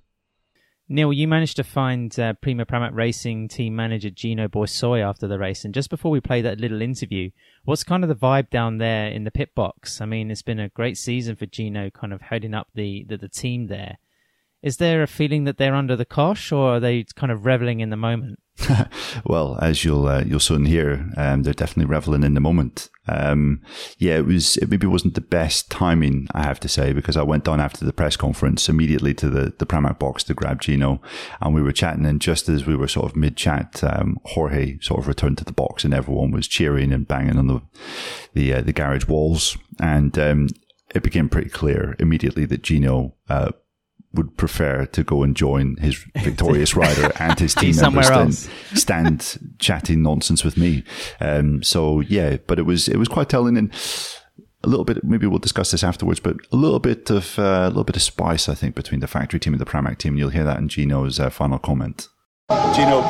Neil, you managed to find uh, Prima Pramac Racing team manager Gino Borsoi after the race, and just before we play that little interview, what's kind of the vibe down there in the pit box? I mean, it's been a great season for Gino, kind of heading up the the, the team there. Is there a feeling that they're under the cosh, or are they kind of reveling in the moment? *laughs*
well, as you'll uh, you'll soon hear, um, they're definitely reveling in the moment. Um, yeah, it was it maybe wasn't the best timing, I have to say, because I went down after the press conference immediately to the the Pramac box to grab Gino, and we were chatting. And just as we were sort of mid chat, um, Jorge sort of returned to the box, and everyone was cheering and banging on the the uh, the garage walls, and um, it became pretty clear immediately that Gino. Uh, would prefer to go and join his victorious rider *laughs* and his team members than *laughs* stand chatting nonsense with me. Um, so yeah, but it was it was quite telling and a little bit. Maybe we'll discuss this afterwards, but a little bit of uh, a little bit of spice, I think, between the factory team and the Pramac team. You'll hear that in Gino's uh, final comment.
Gino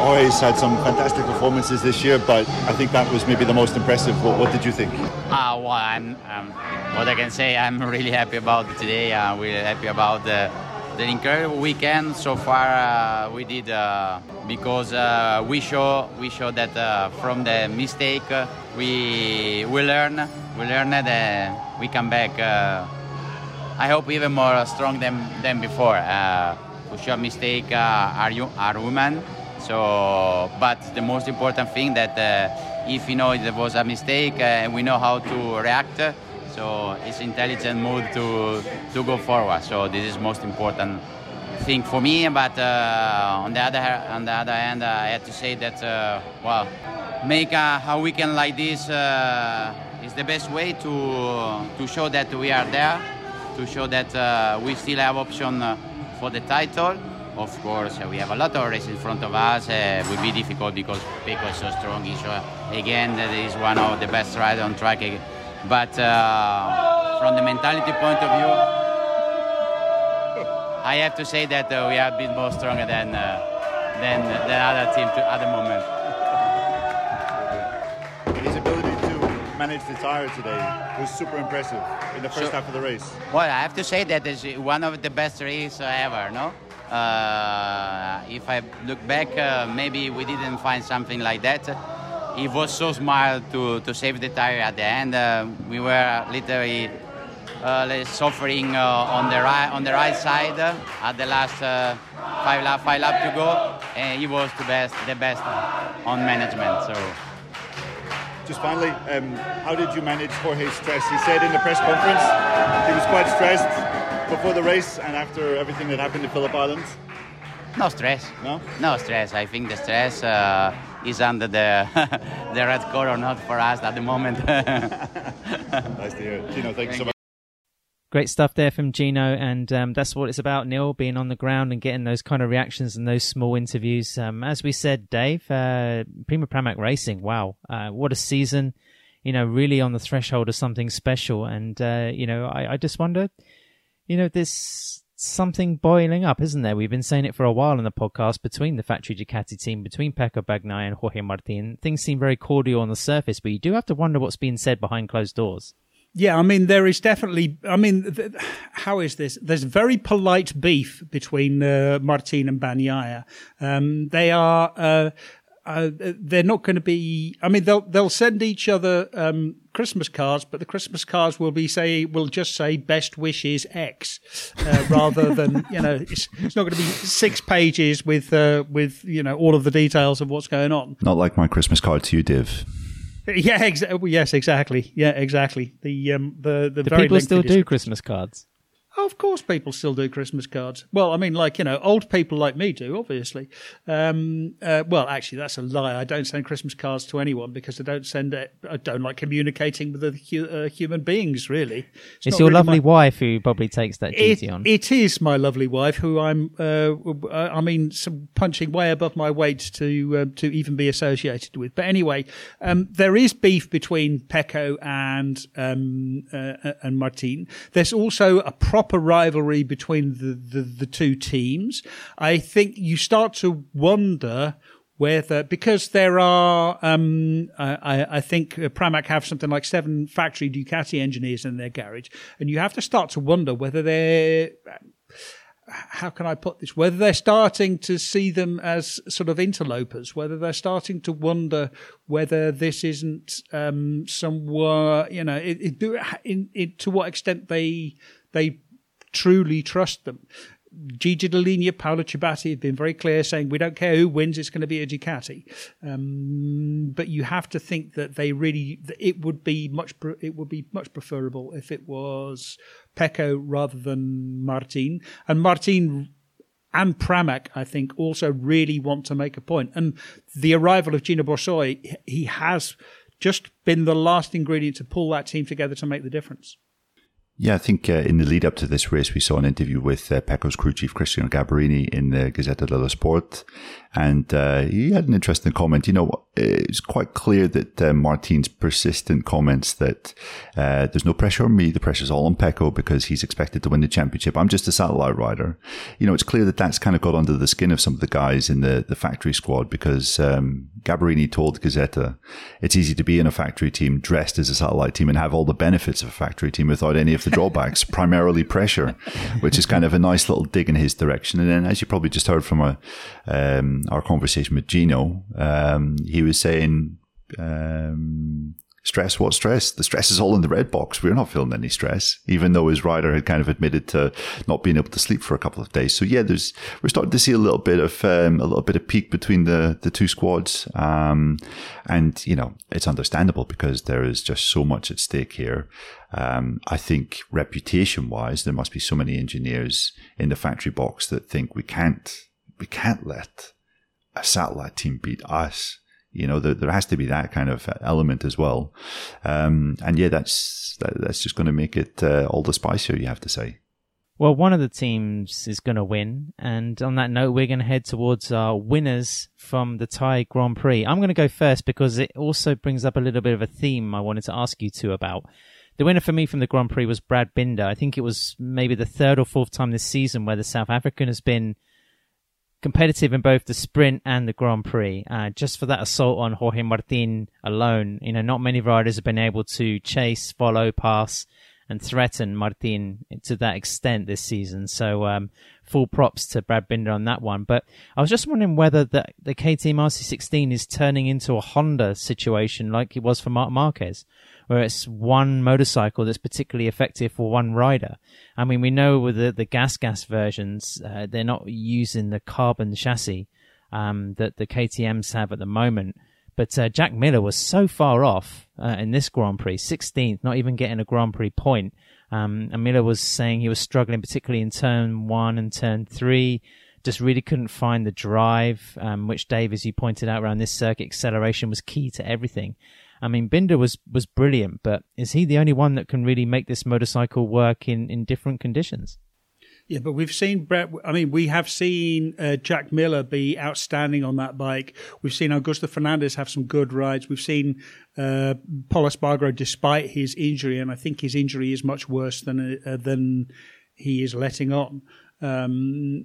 always had some fantastic performances this year, but I think that was maybe the most impressive. What, what did you think?
Uh, well, I'm, um, what I can say, I'm really happy about today. I'm really happy about the, the incredible weekend so far uh, we did uh, because uh, we show we show that uh, from the mistake uh, we we learn we learn that we come back I hope even more strong than than before for sure mistake are you are human so but the most important thing that if you know there was a mistake and we know how to react so it's intelligent mood to to go forward. So this is most important thing for me. But uh, on the other on the other hand, uh, I had to say that uh, well, make a, a weekend like this uh, is the best way to to show that we are there, to show that uh, we still have option uh, for the title. Of course, we have a lot of races in front of us. it will be difficult because Pecco is so strong. He's, again, that is one of the best riders on track but uh, from the mentality point of view, I have to say that uh, we have been more stronger than uh, than the other team at the moment.
To manage the tire today was super impressive in the first so, half of the race.
Well, I have to say that it's one of the best races ever. No. Uh, if I look back, uh, maybe we didn't find something like that he was so smart to, to save the tire at the end. Uh, we were literally uh, suffering uh, on the right on the right side uh, at the last five lap five lap to go, and he was the best the best on management. So.
Just finally, um, how did you manage Jorge's stress? He said in the press conference he was quite stressed before the race and after everything that happened in Phillip Island.
No stress.
No.
No stress. I think the stress uh, is under the *laughs* the red color, not for us at the moment. *laughs*
nice to hear. Gino, thank, thank you so much.
Great stuff there from Gino, and um, that's what it's about, Neil, being on the ground and getting those kind of reactions and those small interviews. Um, as we said, Dave, uh, Prima Pramac Racing, wow, uh, what a season, you know, really on the threshold of something special. And, uh, you know, I, I just wonder, you know, this something boiling up, isn't there? We've been saying it for a while in the podcast between the factory Ducati team, between Pecco Bagnaia and Jorge Martin. Things seem very cordial on the surface, but you do have to wonder what's being said behind closed doors.
Yeah, I mean, there is definitely. I mean, th- how is this? There's very polite beef between uh, Martin and Bagnaia. Um, they are. Uh, uh, they're not going to be. I mean, they'll they'll send each other um, Christmas cards, but the Christmas cards will be say will just say best wishes X, uh, *laughs* rather than you know it's, it's not going to be six pages with uh, with you know all of the details of what's going on.
Not like my Christmas card to you, Div.
Yeah, exa- yes, exactly. Yeah, exactly. The um the the
do people still do Christmas cards?
Of course, people still do Christmas cards. Well, I mean, like you know, old people like me do, obviously. Um, uh, well, actually, that's a lie. I don't send Christmas cards to anyone because I don't send it. I don't like communicating with the uh, human beings. Really,
it's, it's your really lovely my... wife who probably takes that duty
it,
on.
It is my lovely wife who I'm. Uh, I mean, punching way above my weight to uh, to even be associated with. But anyway, um, there is beef between Pecco and um, uh, and Martin. There's also a proper proper rivalry between the, the, the two teams. I think you start to wonder whether because there are um, I, I, think Pramac have something like seven factory Ducati engineers in their garage, and you have to start to wonder whether they're how can I put this? Whether they're starting to see them as sort of interlopers, whether they're starting to wonder whether this isn't um, somewhere, you know, it, it, in, it, to what extent they they truly trust them. Gigi Dall'Igna, Paolo Ciabatti have been very clear saying we don't care who wins, it's going to be a Ducati. Um, but you have to think that they really, it would be much, it would be much preferable if it was Pecco rather than Martin. And Martin and Pramac, I think, also really want to make a point. And the arrival of Gino Borsoi, he has just been the last ingredient to pull that team together to make the difference.
Yeah, I think uh, in the lead up to this race, we saw an interview with uh, Pecco's crew chief Cristiano Gambarini in the Gazzetta dello Sport, and uh, he had an interesting comment. You know, it's quite clear that uh, Martin's persistent comments that uh, there's no pressure on me, the pressure's all on Pecco because he's expected to win the championship. I'm just a satellite rider. You know, it's clear that that's kind of got under the skin of some of the guys in the, the factory squad because um, Gambarini told Gazzetta it's easy to be in a factory team dressed as a satellite team and have all the benefits of a factory team without any of the drawbacks, primarily pressure, which is kind of a nice little dig in his direction. And then, as you probably just heard from a, um, our conversation with Gino, um, he was saying, um, stress what stress. The stress is all in the red box. We're not feeling any stress even though his rider had kind of admitted to not being able to sleep for a couple of days. So yeah there's we're starting to see a little bit of um, a little bit of peak between the the two squads. Um, and you know it's understandable because there is just so much at stake here. Um, I think reputation wise there must be so many engineers in the factory box that think we can't we can't let a satellite team beat us you know, there, there has to be that kind of element as well. Um, and yeah, that's that, that's just going to make it uh, all the spicier, you have to say.
Well, one of the teams is going to win. And on that note, we're going to head towards our winners from the Thai Grand Prix. I'm going to go first because it also brings up a little bit of a theme I wanted to ask you two about. The winner for me from the Grand Prix was Brad Binder. I think it was maybe the third or fourth time this season where the South African has been competitive in both the sprint and the Grand Prix. Uh, just for that assault on Jorge Martin alone, you know, not many riders have been able to chase, follow, pass, and threaten Martin to that extent this season. So, um, full props to Brad Binder on that one. But I was just wondering whether the, the KTM RC16 is turning into a Honda situation like it was for Marc Marquez, where it's one motorcycle that's particularly effective for one rider. I mean, we know with the, the GasGas versions, uh, they're not using the carbon chassis um, that the KTMs have at the moment. But uh, Jack Miller was so far off uh, in this Grand Prix, 16th, not even getting a Grand Prix point. Um, and Miller was saying he was struggling, particularly in turn one and turn three. Just really couldn't find the drive, um, which Dave, as you pointed out around this circuit, acceleration was key to everything. I mean, Binder was was brilliant, but is he the only one that can really make this motorcycle work in in different conditions?
Yeah, but we've seen Brett. I mean, we have seen uh, Jack Miller be outstanding on that bike. We've seen Augusto Fernandez have some good rides. We've seen uh, Pol Espargaro, despite his injury, and I think his injury is much worse than uh, than he is letting on. Um,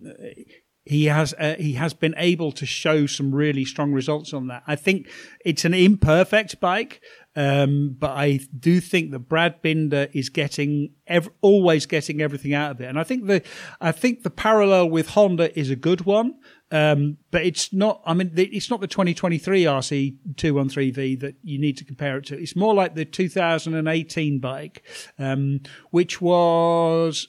he has uh, he has been able to show some really strong results on that. I think it's an imperfect bike, um, but I do think that Brad Binder is getting ev- always getting everything out of it, and I think the I think the parallel with Honda is a good one. Um, but it's not. I mean, it's not the 2023 RC 213V that you need to compare it to. It's more like the 2018 bike, um, which was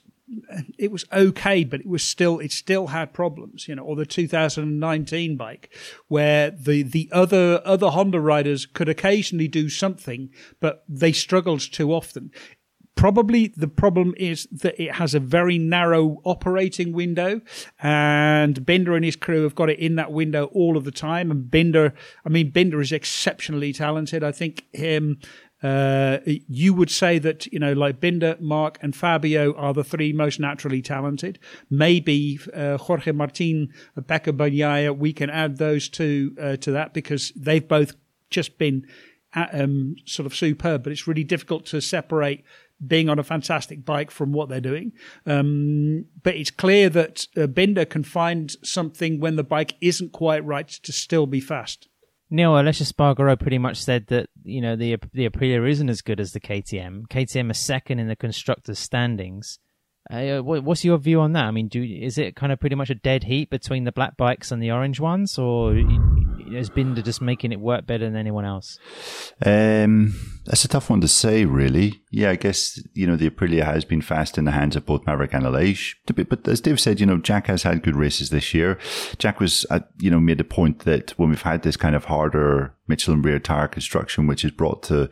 it was okay, but it was still it still had problems, you know. Or the 2019 bike, where the the other other Honda riders could occasionally do something, but they struggled too often. Probably the problem is that it has a very narrow operating window, and Binder and his crew have got it in that window all of the time. And Binder, I mean, Binder is exceptionally talented. I think him uh, you would say that you know, like Binder, Marc, and Fabio are the three most naturally talented. Maybe uh, Jorge Martin, Pecco Bagnaia, we can add those two uh, to that because they've both just been uh, um, sort of superb. But it's really difficult to separate being on a fantastic bike from what they're doing. Um, but it's clear that uh, Binder can find something when the bike isn't quite right to still be fast.
Neil Aleix Espargaro pretty much said that you know the the Aprilia isn't as good as the KTM. KTM is second in the constructors' standings. Uh, what's your view on that? I mean, do is it kind of pretty much a dead heat between the black bikes and the orange ones, or has Binder just making it work better than anyone else?
Um, that's a tough one to say, really. Yeah, I guess you know the Aprilia has been fast in the hands of both Maverick and Aleix. But as Dave said, you know Jack has had good races this year. Jack was, uh, you know, made a point that when we've had this kind of harder Michelin rear tire construction, which is brought to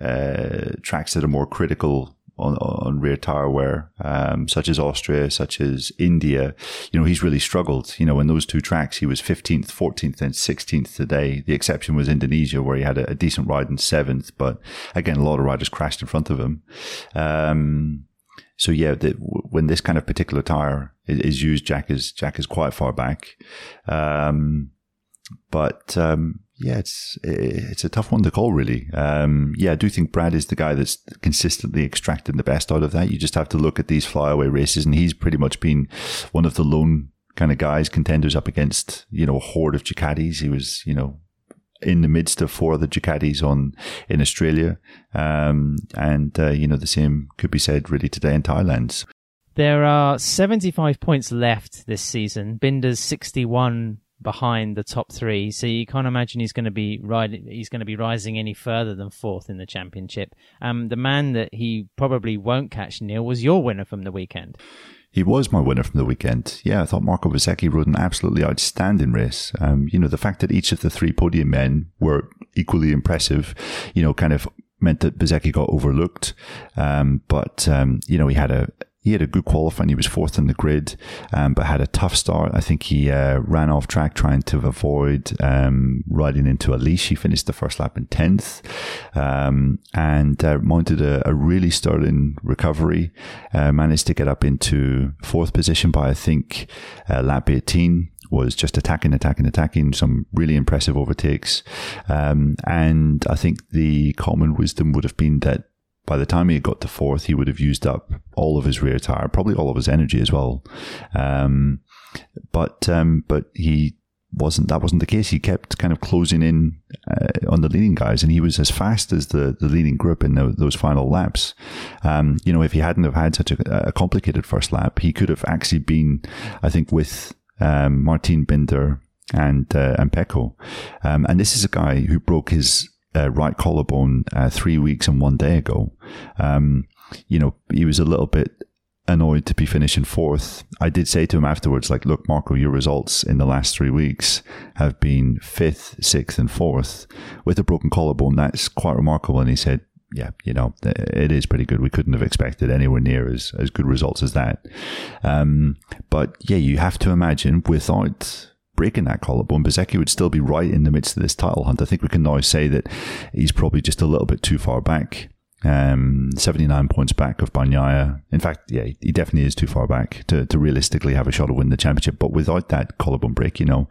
uh, tracks that are more critical on, on rear tire wear, um, such as Austria, such as India. You know, he's really struggled. You know, in those two tracks, he was 15th, 14th, and 16th today. The exception was Indonesia, where he had a, a decent ride in seventh, but again, a lot of riders crashed in front of him. Um, so yeah, the, when this kind of particular tire is, is, used, Jack is Jack is quite far back. Um, but um, yeah, it's it's a tough one to call, really. Um, yeah, I do think Brad is the guy that's consistently extracting the best out of that. You just have to look at these flyaway races, and he's pretty much been one of the lone kind of guys, contenders up against you know a horde of Ducatis. He was you know in the midst of four other Ducatis on in Australia, um, and uh, you know the same could be said really today in Thailand.
There are 75 points left this season. Binder's 61 behind the top three, so you can't imagine he's going to be riding. He's going to be rising any further than fourth in the championship. Um, the man that he probably won't catch, Neil, was your winner from the weekend.
He was my winner from the weekend. Yeah, I thought Marco Bezzecchi rode an absolutely outstanding race. Um, you know, the fact that each of the three podium men were equally impressive, you know, kind of meant that Bezzecchi got overlooked. Um, but, um, you know, he had a, he had a good qualifying. He was fourth in the grid, um, but had a tough start. I think he uh, ran off track trying to avoid um, riding into Aleix. He finished the first lap in tenth, um, and uh, mounted a, a, really sterling recovery. Uh, managed to get up into fourth position by I think uh, lap eighteen was just attacking, attacking, attacking, some really impressive overtakes. Um, and I think the common wisdom would have been that by the time he got to fourth, he would have used up all of his rear tire, probably all of his energy as well. Um, but um, but he wasn't. That wasn't the case. He kept kind of closing in uh, on the leading guys, and he was as fast as the, the leading group in the, those final laps. Um, you know, if he hadn't have had such a, a, complicated first lap, he could have actually been, I think, with um, Martin Binder and uh, and Pecco. Um, and this is a guy who broke his uh, right collarbone uh, three weeks and one day ago. Um, you know, he was a little bit annoyed to be finishing fourth. I did say to him afterwards, like, look, Marco, your results in the last three weeks have been fifth, sixth, and fourth with a broken collarbone. That's quite remarkable. And he said, yeah, you know, it is pretty good. We couldn't have expected anywhere near as, as good results as that. Um, but yeah, you have to imagine without breaking that collarbone, Bezzecchi would still be right in the midst of this title hunt. I think we can now say that he's probably just a little bit too far back. Um, 79 points back of Bagnaia. In fact, yeah, he definitely is too far back to, to realistically have a shot to win the championship. But without that collarbone break, you know,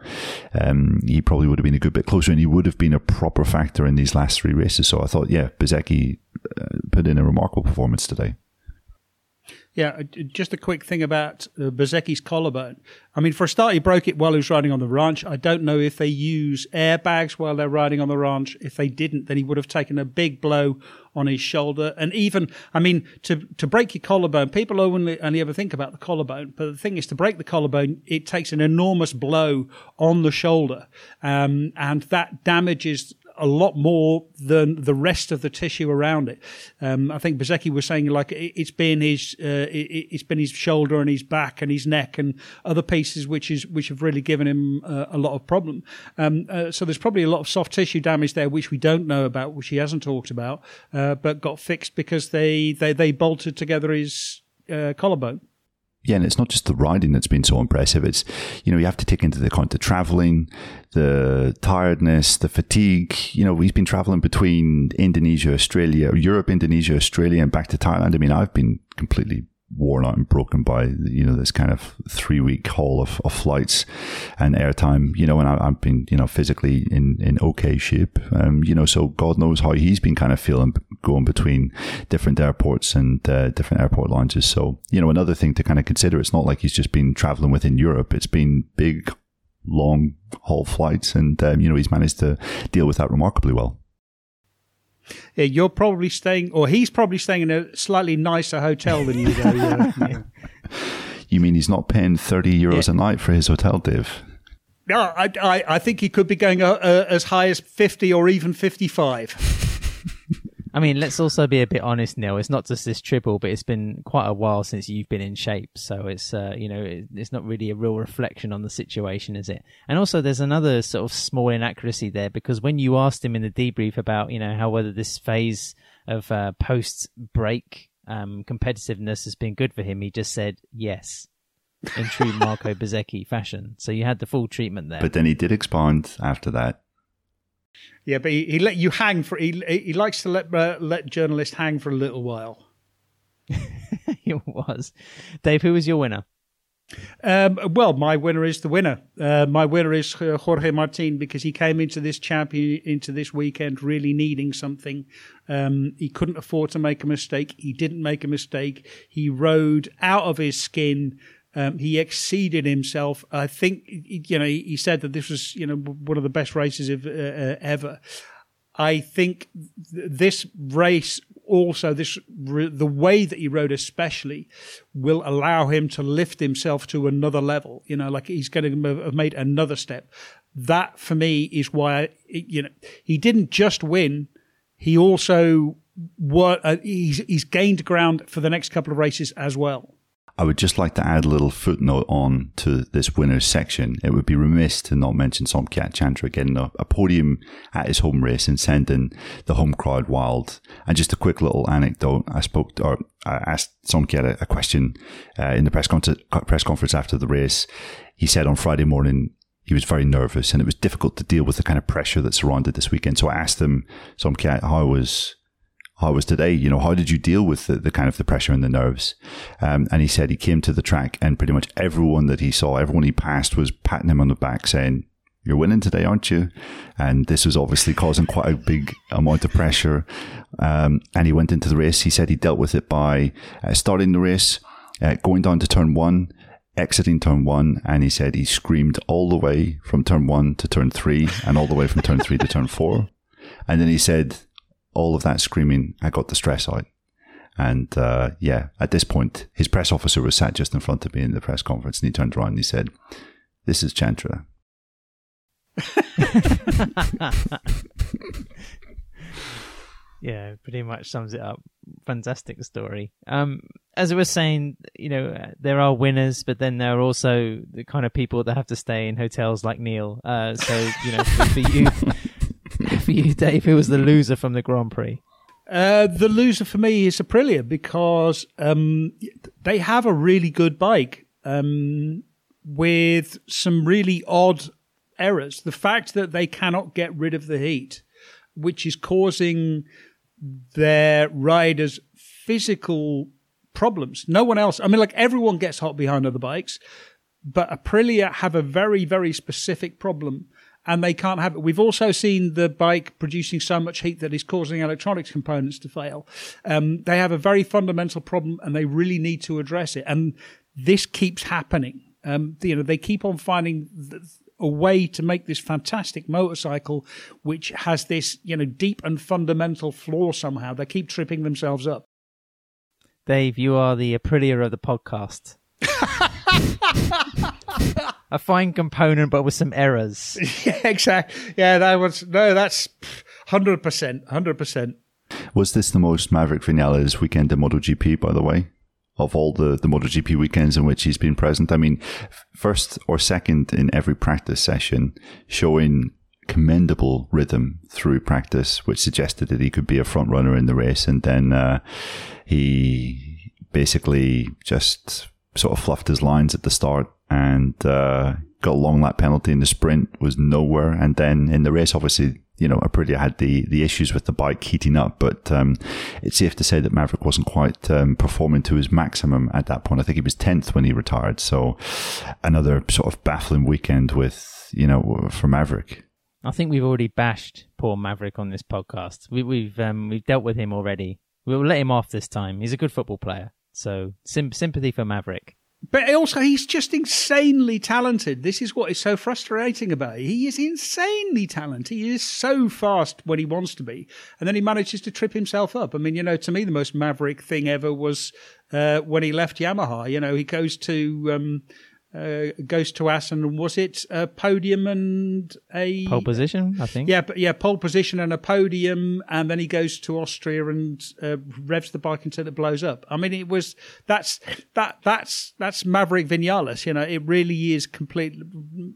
um, he probably would have been a good bit closer and he would have been a proper factor in these last three races. So I thought, yeah, Bezzecchi uh, put in a remarkable performance today.
Yeah, uh, just a quick thing about uh, collarbone. I mean, for a start, he broke it while he was riding on the ranch. I don't know if they use airbags while they're riding on the ranch. If they didn't, then he would have taken a big blow on his shoulder. And even, I mean, to to break your collarbone, people only only ever think about the collarbone, but the thing is, to break the collarbone, it takes an enormous blow on the shoulder, um, and that damages a lot more than the rest of the tissue around it. Um, I think Bezzecchi was saying like it, has been his uh, it, has been his shoulder and his back and his neck and other pieces which is which have really given him uh, a lot of problem. Um, uh, so there's probably a lot of soft tissue damage there which we don't know about, which he hasn't talked about, uh, but got fixed because they they they bolted together his uh, collarbone
yeah, and it's not just the riding that's been so impressive. It's, you know, you have to take into the account the traveling, the tiredness, the fatigue. You know, he's been traveling between Indonesia, Australia, Europe, Indonesia, Australia, and back to Thailand. I mean, I've been completely worn out and broken by you know this kind of three week haul of, of flights and airtime you know and I, have been you know physically in in okay shape. Um you know so god knows how he's been kind of feeling going between different airports and uh, different airport lounges. So you know another thing to kind of consider it's not like he's just been traveling within europe. It's been big long haul flights and um, you know he's managed to deal with that remarkably well
you're probably staying, or he's probably staying in a slightly nicer hotel than you. Though, *laughs* yeah.
You mean he's not paying thirty euros yeah. a night for his hotel, Dave?
No, I, I, I think he could be going uh, uh, as high as fifty or even fifty-five.
I mean, let's also be a bit honest, Neil. It's not just this triple, but it's been quite a while since you've been in shape. So it's, uh, you know, it's not really a real reflection on the situation, is it? And also, there's another sort of small inaccuracy there because when you asked him in the debrief about, you know, how whether this phase of uh, post break um, competitiveness has been good for him, he just said yes. In true *laughs* Marco Bezzecchi fashion. So you had the full treatment there.
But then he did expand after that
yeah, but he, he let you hang for he he likes to let uh, let journalists hang for a little while. *laughs*
it was Dave. Who was your winner?
Um, well, my winner is the winner. Uh, my winner is uh, Jorge Martin because he came into this champion into this weekend really needing something. Um, he couldn't afford to make a mistake. He didn't make a mistake. He rode out of his skin Um, he exceeded himself. I think you know he, said that this was you know one of the best races of, uh, uh, ever. I think th- this race also this the way that he rode especially will allow him to lift himself to another level you know like he's going to have made another step that for me is why you know he didn't just win he also what uh, he's he's gained ground for the next couple of races as well
I would just like to add a little footnote on to this winners section. It would be remiss to not mention Somkiat Chantra getting a, a, podium at his home race and sending the home crowd wild. And just a quick little anecdote. I spoke to, or I asked Somkiat a, a question uh, in the press, con- press conference after the race. He said on Friday morning he was very nervous and it was difficult to deal with the kind of pressure that surrounded this weekend. So I asked him, Somkiat, how was how was today? You know, how did you deal with the, the kind of the pressure and the nerves? Um, and he said he came to the track and pretty much everyone that he saw, everyone he passed was patting him on the back saying, you're winning today, aren't you? And this was obviously causing quite a big amount of pressure. Um, and he went into the race. He said he dealt with it by uh, starting the race, uh, going down to turn one, exiting turn one. And he said he screamed all the way from turn one to turn three and all the way from turn three to turn four. And then he said all of that screaming, I got the stress out. And uh, yeah, at this point, his press officer was sat just in front of me in the press conference, and he turned around and he said, "This is Chantra." *laughs*
yeah, pretty much sums it up. Fantastic story. Um, as I was saying, you know, there are winners, but then there are also the kind of people that have to stay in hotels like Neil. Uh, so you know, for, for you, *laughs* *laughs* for you, Dave, who was the loser from the Grand Prix?
Uh, the loser for me is Aprilia because um, they have a really good bike um, with some really odd errors. The fact that they cannot get rid of the heat, which is causing their riders physical problems. No one else, I mean, like everyone gets hot behind other bikes, but Aprilia have a very, very specific problem and they can't have it. We've also seen the bike producing so much heat that is causing electronics components to fail. Um, they have a very fundamental problem and they really need to address it. And this keeps happening. Um, you know, they keep on finding a way to make this fantastic motorcycle, which has this, you know, deep and fundamental flaw somehow. They keep tripping themselves up.
Dave, you are the Aprilia of the podcast. *laughs* a fine component, but with some errors. *laughs*
yeah, exactly. Yeah, that was no. That's hundred percent, hundred percent.
Was this the most Maverick Vinales weekend in MotoGP? By the way, of all the the MotoGP weekends in which he's been present, I mean, first or second in every practice session, showing commendable rhythm through practice, which suggested that he could be a front runner in the race, and then uh, he basically just sort of fluffed his lines at the start and uh, got a long lap penalty in the sprint, was nowhere. And then in the race, obviously, you know, Aprilia had the, the issues with the bike heating up, but um, it's safe to say that Maverick wasn't quite um, performing to his maximum at that point. I think he was 10th when he retired. So another sort of baffling weekend with, you know, for Maverick.
I think we've already bashed poor Maverick on this podcast. We, we've um, we've dealt with him already. We'll let him off this time. He's a good football player. So sim- sympathy for Maverick.
But also, he's just insanely talented. This is what is so frustrating about it. He is insanely talented. He is so fast when he wants to be, and then he manages to trip himself up. I mean, you know, to me, the most maverick thing ever was uh, when he left Yamaha. You know, he goes to um, uh, goes to Assen. Was it a podium and a
pole position? I think.
Yeah, but yeah, pole position and a podium, and then he goes to Austria and uh, revs the bike until it blows up. I mean, it was that's that that's that's Maverick Vinales. You know, it really is complete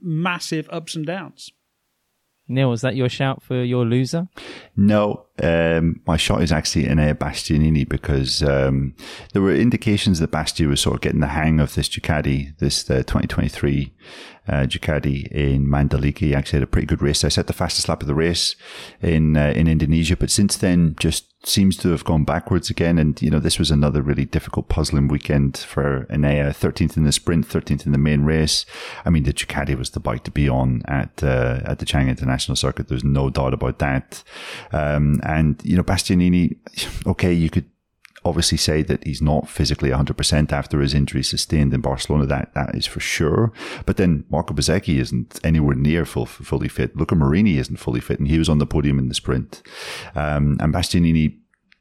massive ups and downs.
Neil, was that your shout for your loser?
No, um, my shot is actually Enea Bastianini because um, there were indications that Basti was sort of getting the hang of this Ducati, this uh, 2023 uh, Ducati in Mandalika. He actually had a pretty good race. I set the fastest lap of the race in uh, in Indonesia, but since then just seems to have gone backwards again. And you know, this was another really difficult, puzzling weekend for Enea. 13th in the sprint, 13th in the main race. I mean, the Ducati was the bike to be on at uh, at the Chang International Circuit. There's no doubt about that. Um, and you know, Bastianini, okay, you could obviously say that he's not physically 100% after his injury sustained in Barcelona. That that is for sure. But then Marco Bezzecchi isn't anywhere near full, fully fit. Luca Marini isn't fully fit, and he was on the podium in the sprint. Um, and Bastianini,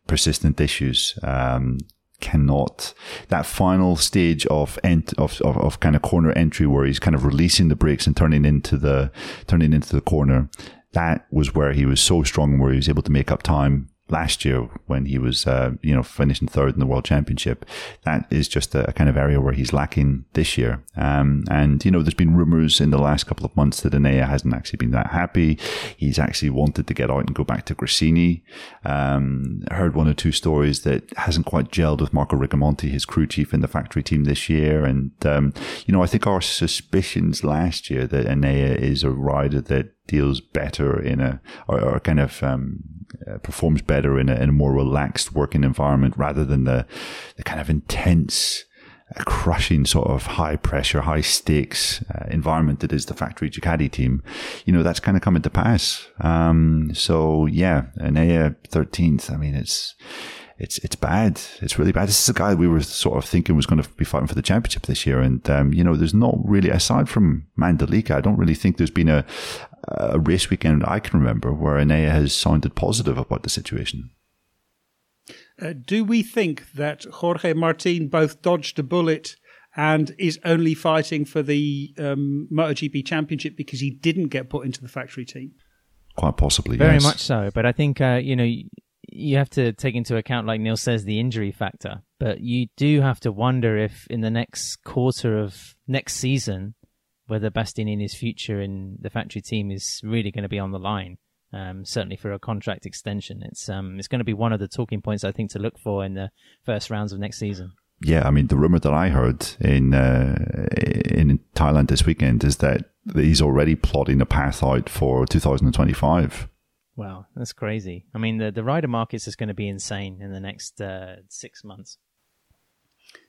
persistent issues. Um, cannot that final stage of, ent, of, of of kind of corner entry where he's kind of releasing the brakes and turning into the turning into the corner that was where he was so strong where he was able to make up time last year when he was, uh, you know, finishing third in the world championship. That is just a, a kind of area where he's lacking this year. Um, and, you know, there's been rumors in the last couple of months that Enea hasn't actually been that happy. He's actually wanted to get out and go back to Gresini. Um, heard one or two stories that hasn't quite gelled with Marco Rigamonti, his crew chief in the factory team this year. And, um, you know, I think our suspicions last year that Enea is a rider that deals better in a or, or kind of um, uh, performs better in a, in a more relaxed working environment rather than the the kind of intense uh, crushing sort of high pressure, high stakes uh, environment that is the factory Ducati team, you know, that's kind of coming to pass. Um, so yeah, Enea 13th, I mean, it's, it's it's bad. It's really bad. This is a guy we were sort of thinking was going to be fighting for the championship this year, and um, you know, there's not really aside from Mandalika, I don't really think there's been a a race weekend I can remember where Enea has sounded positive about the situation.
Uh, do we think that Jorge Martin both dodged a bullet and is only fighting for the um, MotoGP championship because he didn't get put into the factory team?
Quite possibly,
Very
yes.
much so. But I think, uh, you know, you have to take into account, like Neil says, the injury factor. But you do have to wonder if in the next quarter of next season, whether Bastianini's future in the factory team is really going to be on the line. Um, certainly for a contract extension, it's um, it's going to be one of the talking points I think to look for in the first rounds of next season.
Yeah, I mean the rumor that I heard in uh, in Thailand this weekend is that he's already plotting a path out for 2025.
Wow, that's crazy. I mean, the the rider markets is going to be insane in the next uh, six months.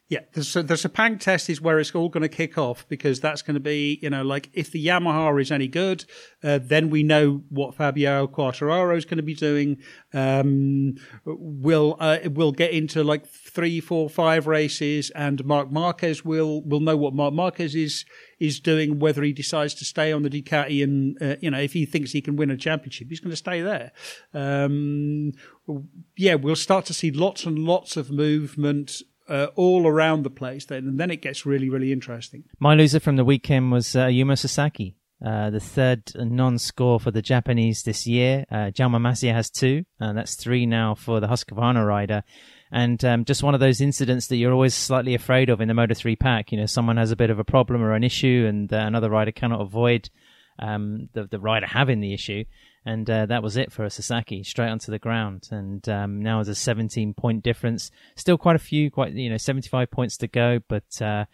Yeah, so the Sepang test is where it's all going to kick off because that's going to be, you know, like if the Yamaha is any good, uh, then we know what Fabio Quartararo is going to be doing. Um, we'll uh, we'll get into like three, four, five races, and Marc Marquez will will know what Marc Marquez is is doing. Whether he decides to stay on the Ducati, and uh, you know, if he thinks he can win a championship, he's going to stay there. Um, yeah, we'll start to see lots and lots of movement uh, all around the place then, and then it gets really, really interesting.
My loser from the weekend was uh, Yuma Sasaki, uh, the third non-score for the Japanese this year. Uh, Masia has two, and that's three now for the Husqvarna rider. And um, just one of those incidents that you're always slightly afraid of in the Moto 3 pack. You know, someone has a bit of a problem or an issue, and uh, another rider cannot avoid um, the, the rider having the issue and uh, that was it for Sasaki, straight onto the ground. And um, now it's a 17 point difference. Still quite a few, quite you know, 75 points to go. But uh,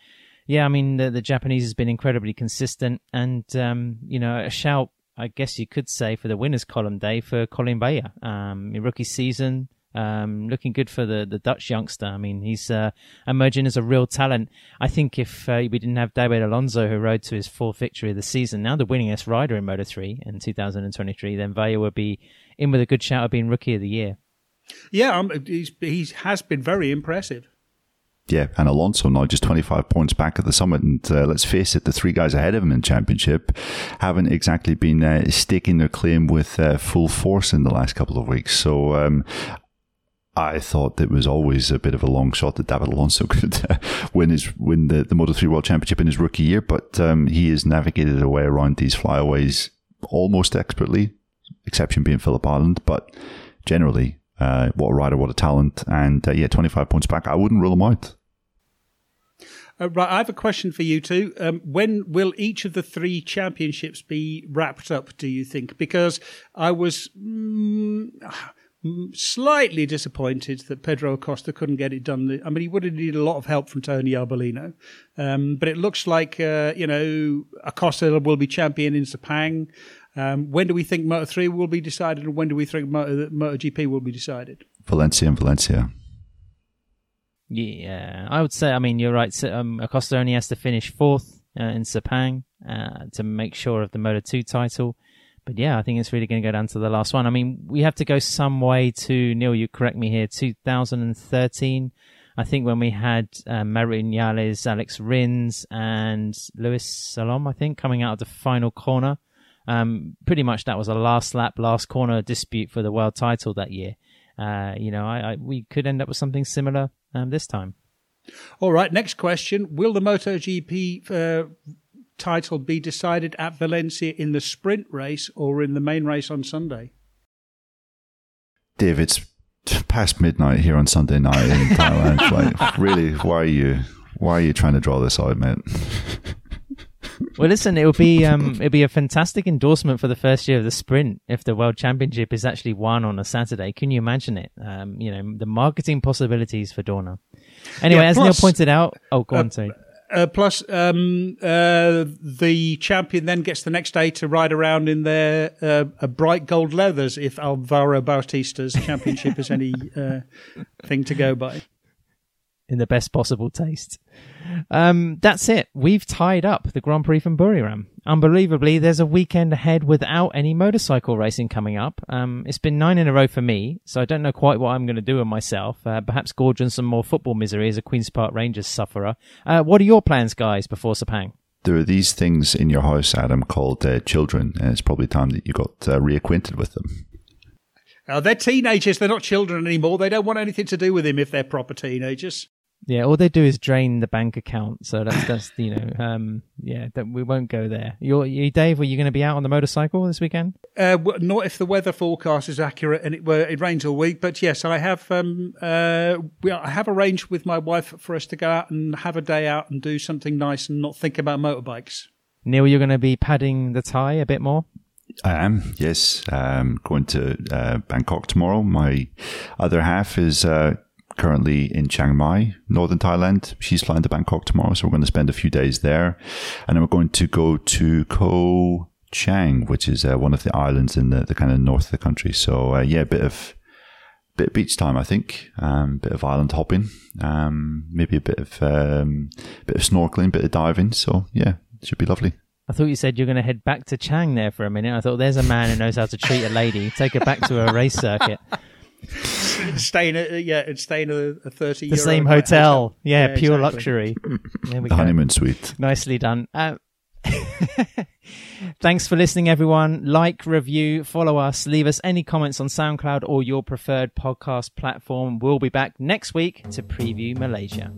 yeah, I mean the, the, Japanese has been incredibly consistent, and um, you know, a shout, I guess you could say, for the winners column day for Collin Veijer. Um, rookie season, um, looking good for the, the Dutch youngster. I mean, he's uh, emerging as a real talent. I think if uh, we didn't have David Alonso, who rode to his fourth victory of the season, now the winningest rider in Moto 3 in 2023, then Veijer would be in with a good shout of being Rookie of the Year.
Yeah, um, he's, he has been very impressive.
Yeah, and Alonso now just 25 points back at the summit. And uh, let's face it, the three guys ahead of him in the championship haven't exactly been uh, staking their claim with uh, full force in the last couple of weeks. So um, I thought it was always a bit of a long shot that David Alonso *laughs* could uh, win his win the, the Moto 3 World Championship in his rookie year, but um, he has navigated a way around these flyaways almost expertly, exception being Phillip Island, but generally, uh, what a rider, what a talent, and uh, yeah, 25 points back. I wouldn't rule him out.
Uh, right, I have a question for you two. Um, when will each of the three championships be wrapped up? Do you think? Because I was. Mm, slightly disappointed that Pedro Acosta couldn't get it done. I mean, he would have needed a lot of help from Tony Arbolino. Um, but it looks like, uh, you know, Acosta will be champion in Sepang. Um, when do we think Moto 3 will be decided and when do we think Moto, GP will be decided?
Valencia and Valencia.
Yeah, I would say, I mean, you're right. So, um, Acosta only has to finish fourth uh, in Sepang uh, to make sure of the Moto 2 title. But yeah, I think it's really going to go down to the last one. I mean, we have to go some way to Neil. You correct me here. 2013, I think when we had um, Maverick Viñales, Alex Rins, and Luis Salom, I think coming out of the final corner. Um, pretty much that was a last lap, last corner dispute for the world title that year. Uh, you know, I, I, we could end up with something similar um, this time.
All right, next question. Will the MotoGP uh, title be decided at Valencia in the sprint race or in the main race on Sunday?
Dave, it's past midnight here on Sunday night in *laughs* Thailand. like, really, why are you why are you trying to draw this out, mate?
well, listen, it will be um, it'll be a fantastic endorsement for the first year of the sprint if the World Championship is actually won on a Saturday. Can you imagine it? Um, you know, the marketing possibilities for Dorna. Anyway,
Yeah,
as
plus-
Neil pointed out, oh, go
uh,
on, sorry.
Uh, plus, um, uh, the champion then gets the next day to ride around in their uh, bright gold leathers if Alvaro Bautista's championship is any uh, thing to go by.
In the best possible taste. Um, that's it. We've tied up the Grand Prix from Buriram. Unbelievably, there's a weekend ahead without any motorcycle racing coming up. Um, it's been nine in a row for me, so I don't know quite what I'm going to do with myself. Uh, perhaps gorge on some more football misery as a Queen's Park Rangers sufferer. Uh, what are your plans, guys, before Sepang?
There are these things in your house, Adam, called uh, children, and it's probably time that you got uh, reacquainted with them.
Uh, they're teenagers. They're not children anymore. They don't want anything to do with him if they're proper teenagers.
Yeah, all they do is drain the bank account. So that's that's you know, *laughs* um, yeah, that we won't go there. You're, you, Dave, were you going to be out on the motorcycle this weekend?
Uh, w- not if the weather forecast is accurate and it were it rains all week. But yes, I have um, uh, we, I have arranged with my wife for us to go out and have a day out and do something nice and not think about motorbikes.
Neil, you're going to be padding the tie a bit more.
I am, yes. Um, going to uh, Bangkok tomorrow. My other half is uh, currently in Chiang Mai, northern Thailand. She's flying to Bangkok tomorrow, so we're going to spend a few days there. And then we're going to go to Koh Chang, which is uh, one of the islands in the, the kind of north of the country. So, uh, yeah, a bit of bit of beach time, I think. Um, bit of island hopping, um, maybe a bit of um, bit of snorkeling, bit of diving. So, yeah, it should be lovely.
I thought you said you're going to head back to Chang there for a minute. I thought there's a man who knows how to treat a lady. Take her back to a race circuit. *laughs* *laughs*
staying at uh, yeah, and staying at a, a thirty.
The same
night
hotel. Yeah,
Yeah,
pure
exactly.
luxury. There we
The *laughs*
go.
honeymoon suite.
Nicely done. Uh, *laughs* Thanks for listening, everyone. Like, review, follow us, leave us any comments on SoundCloud or your preferred podcast platform. We'll be back next week to preview Malaysia.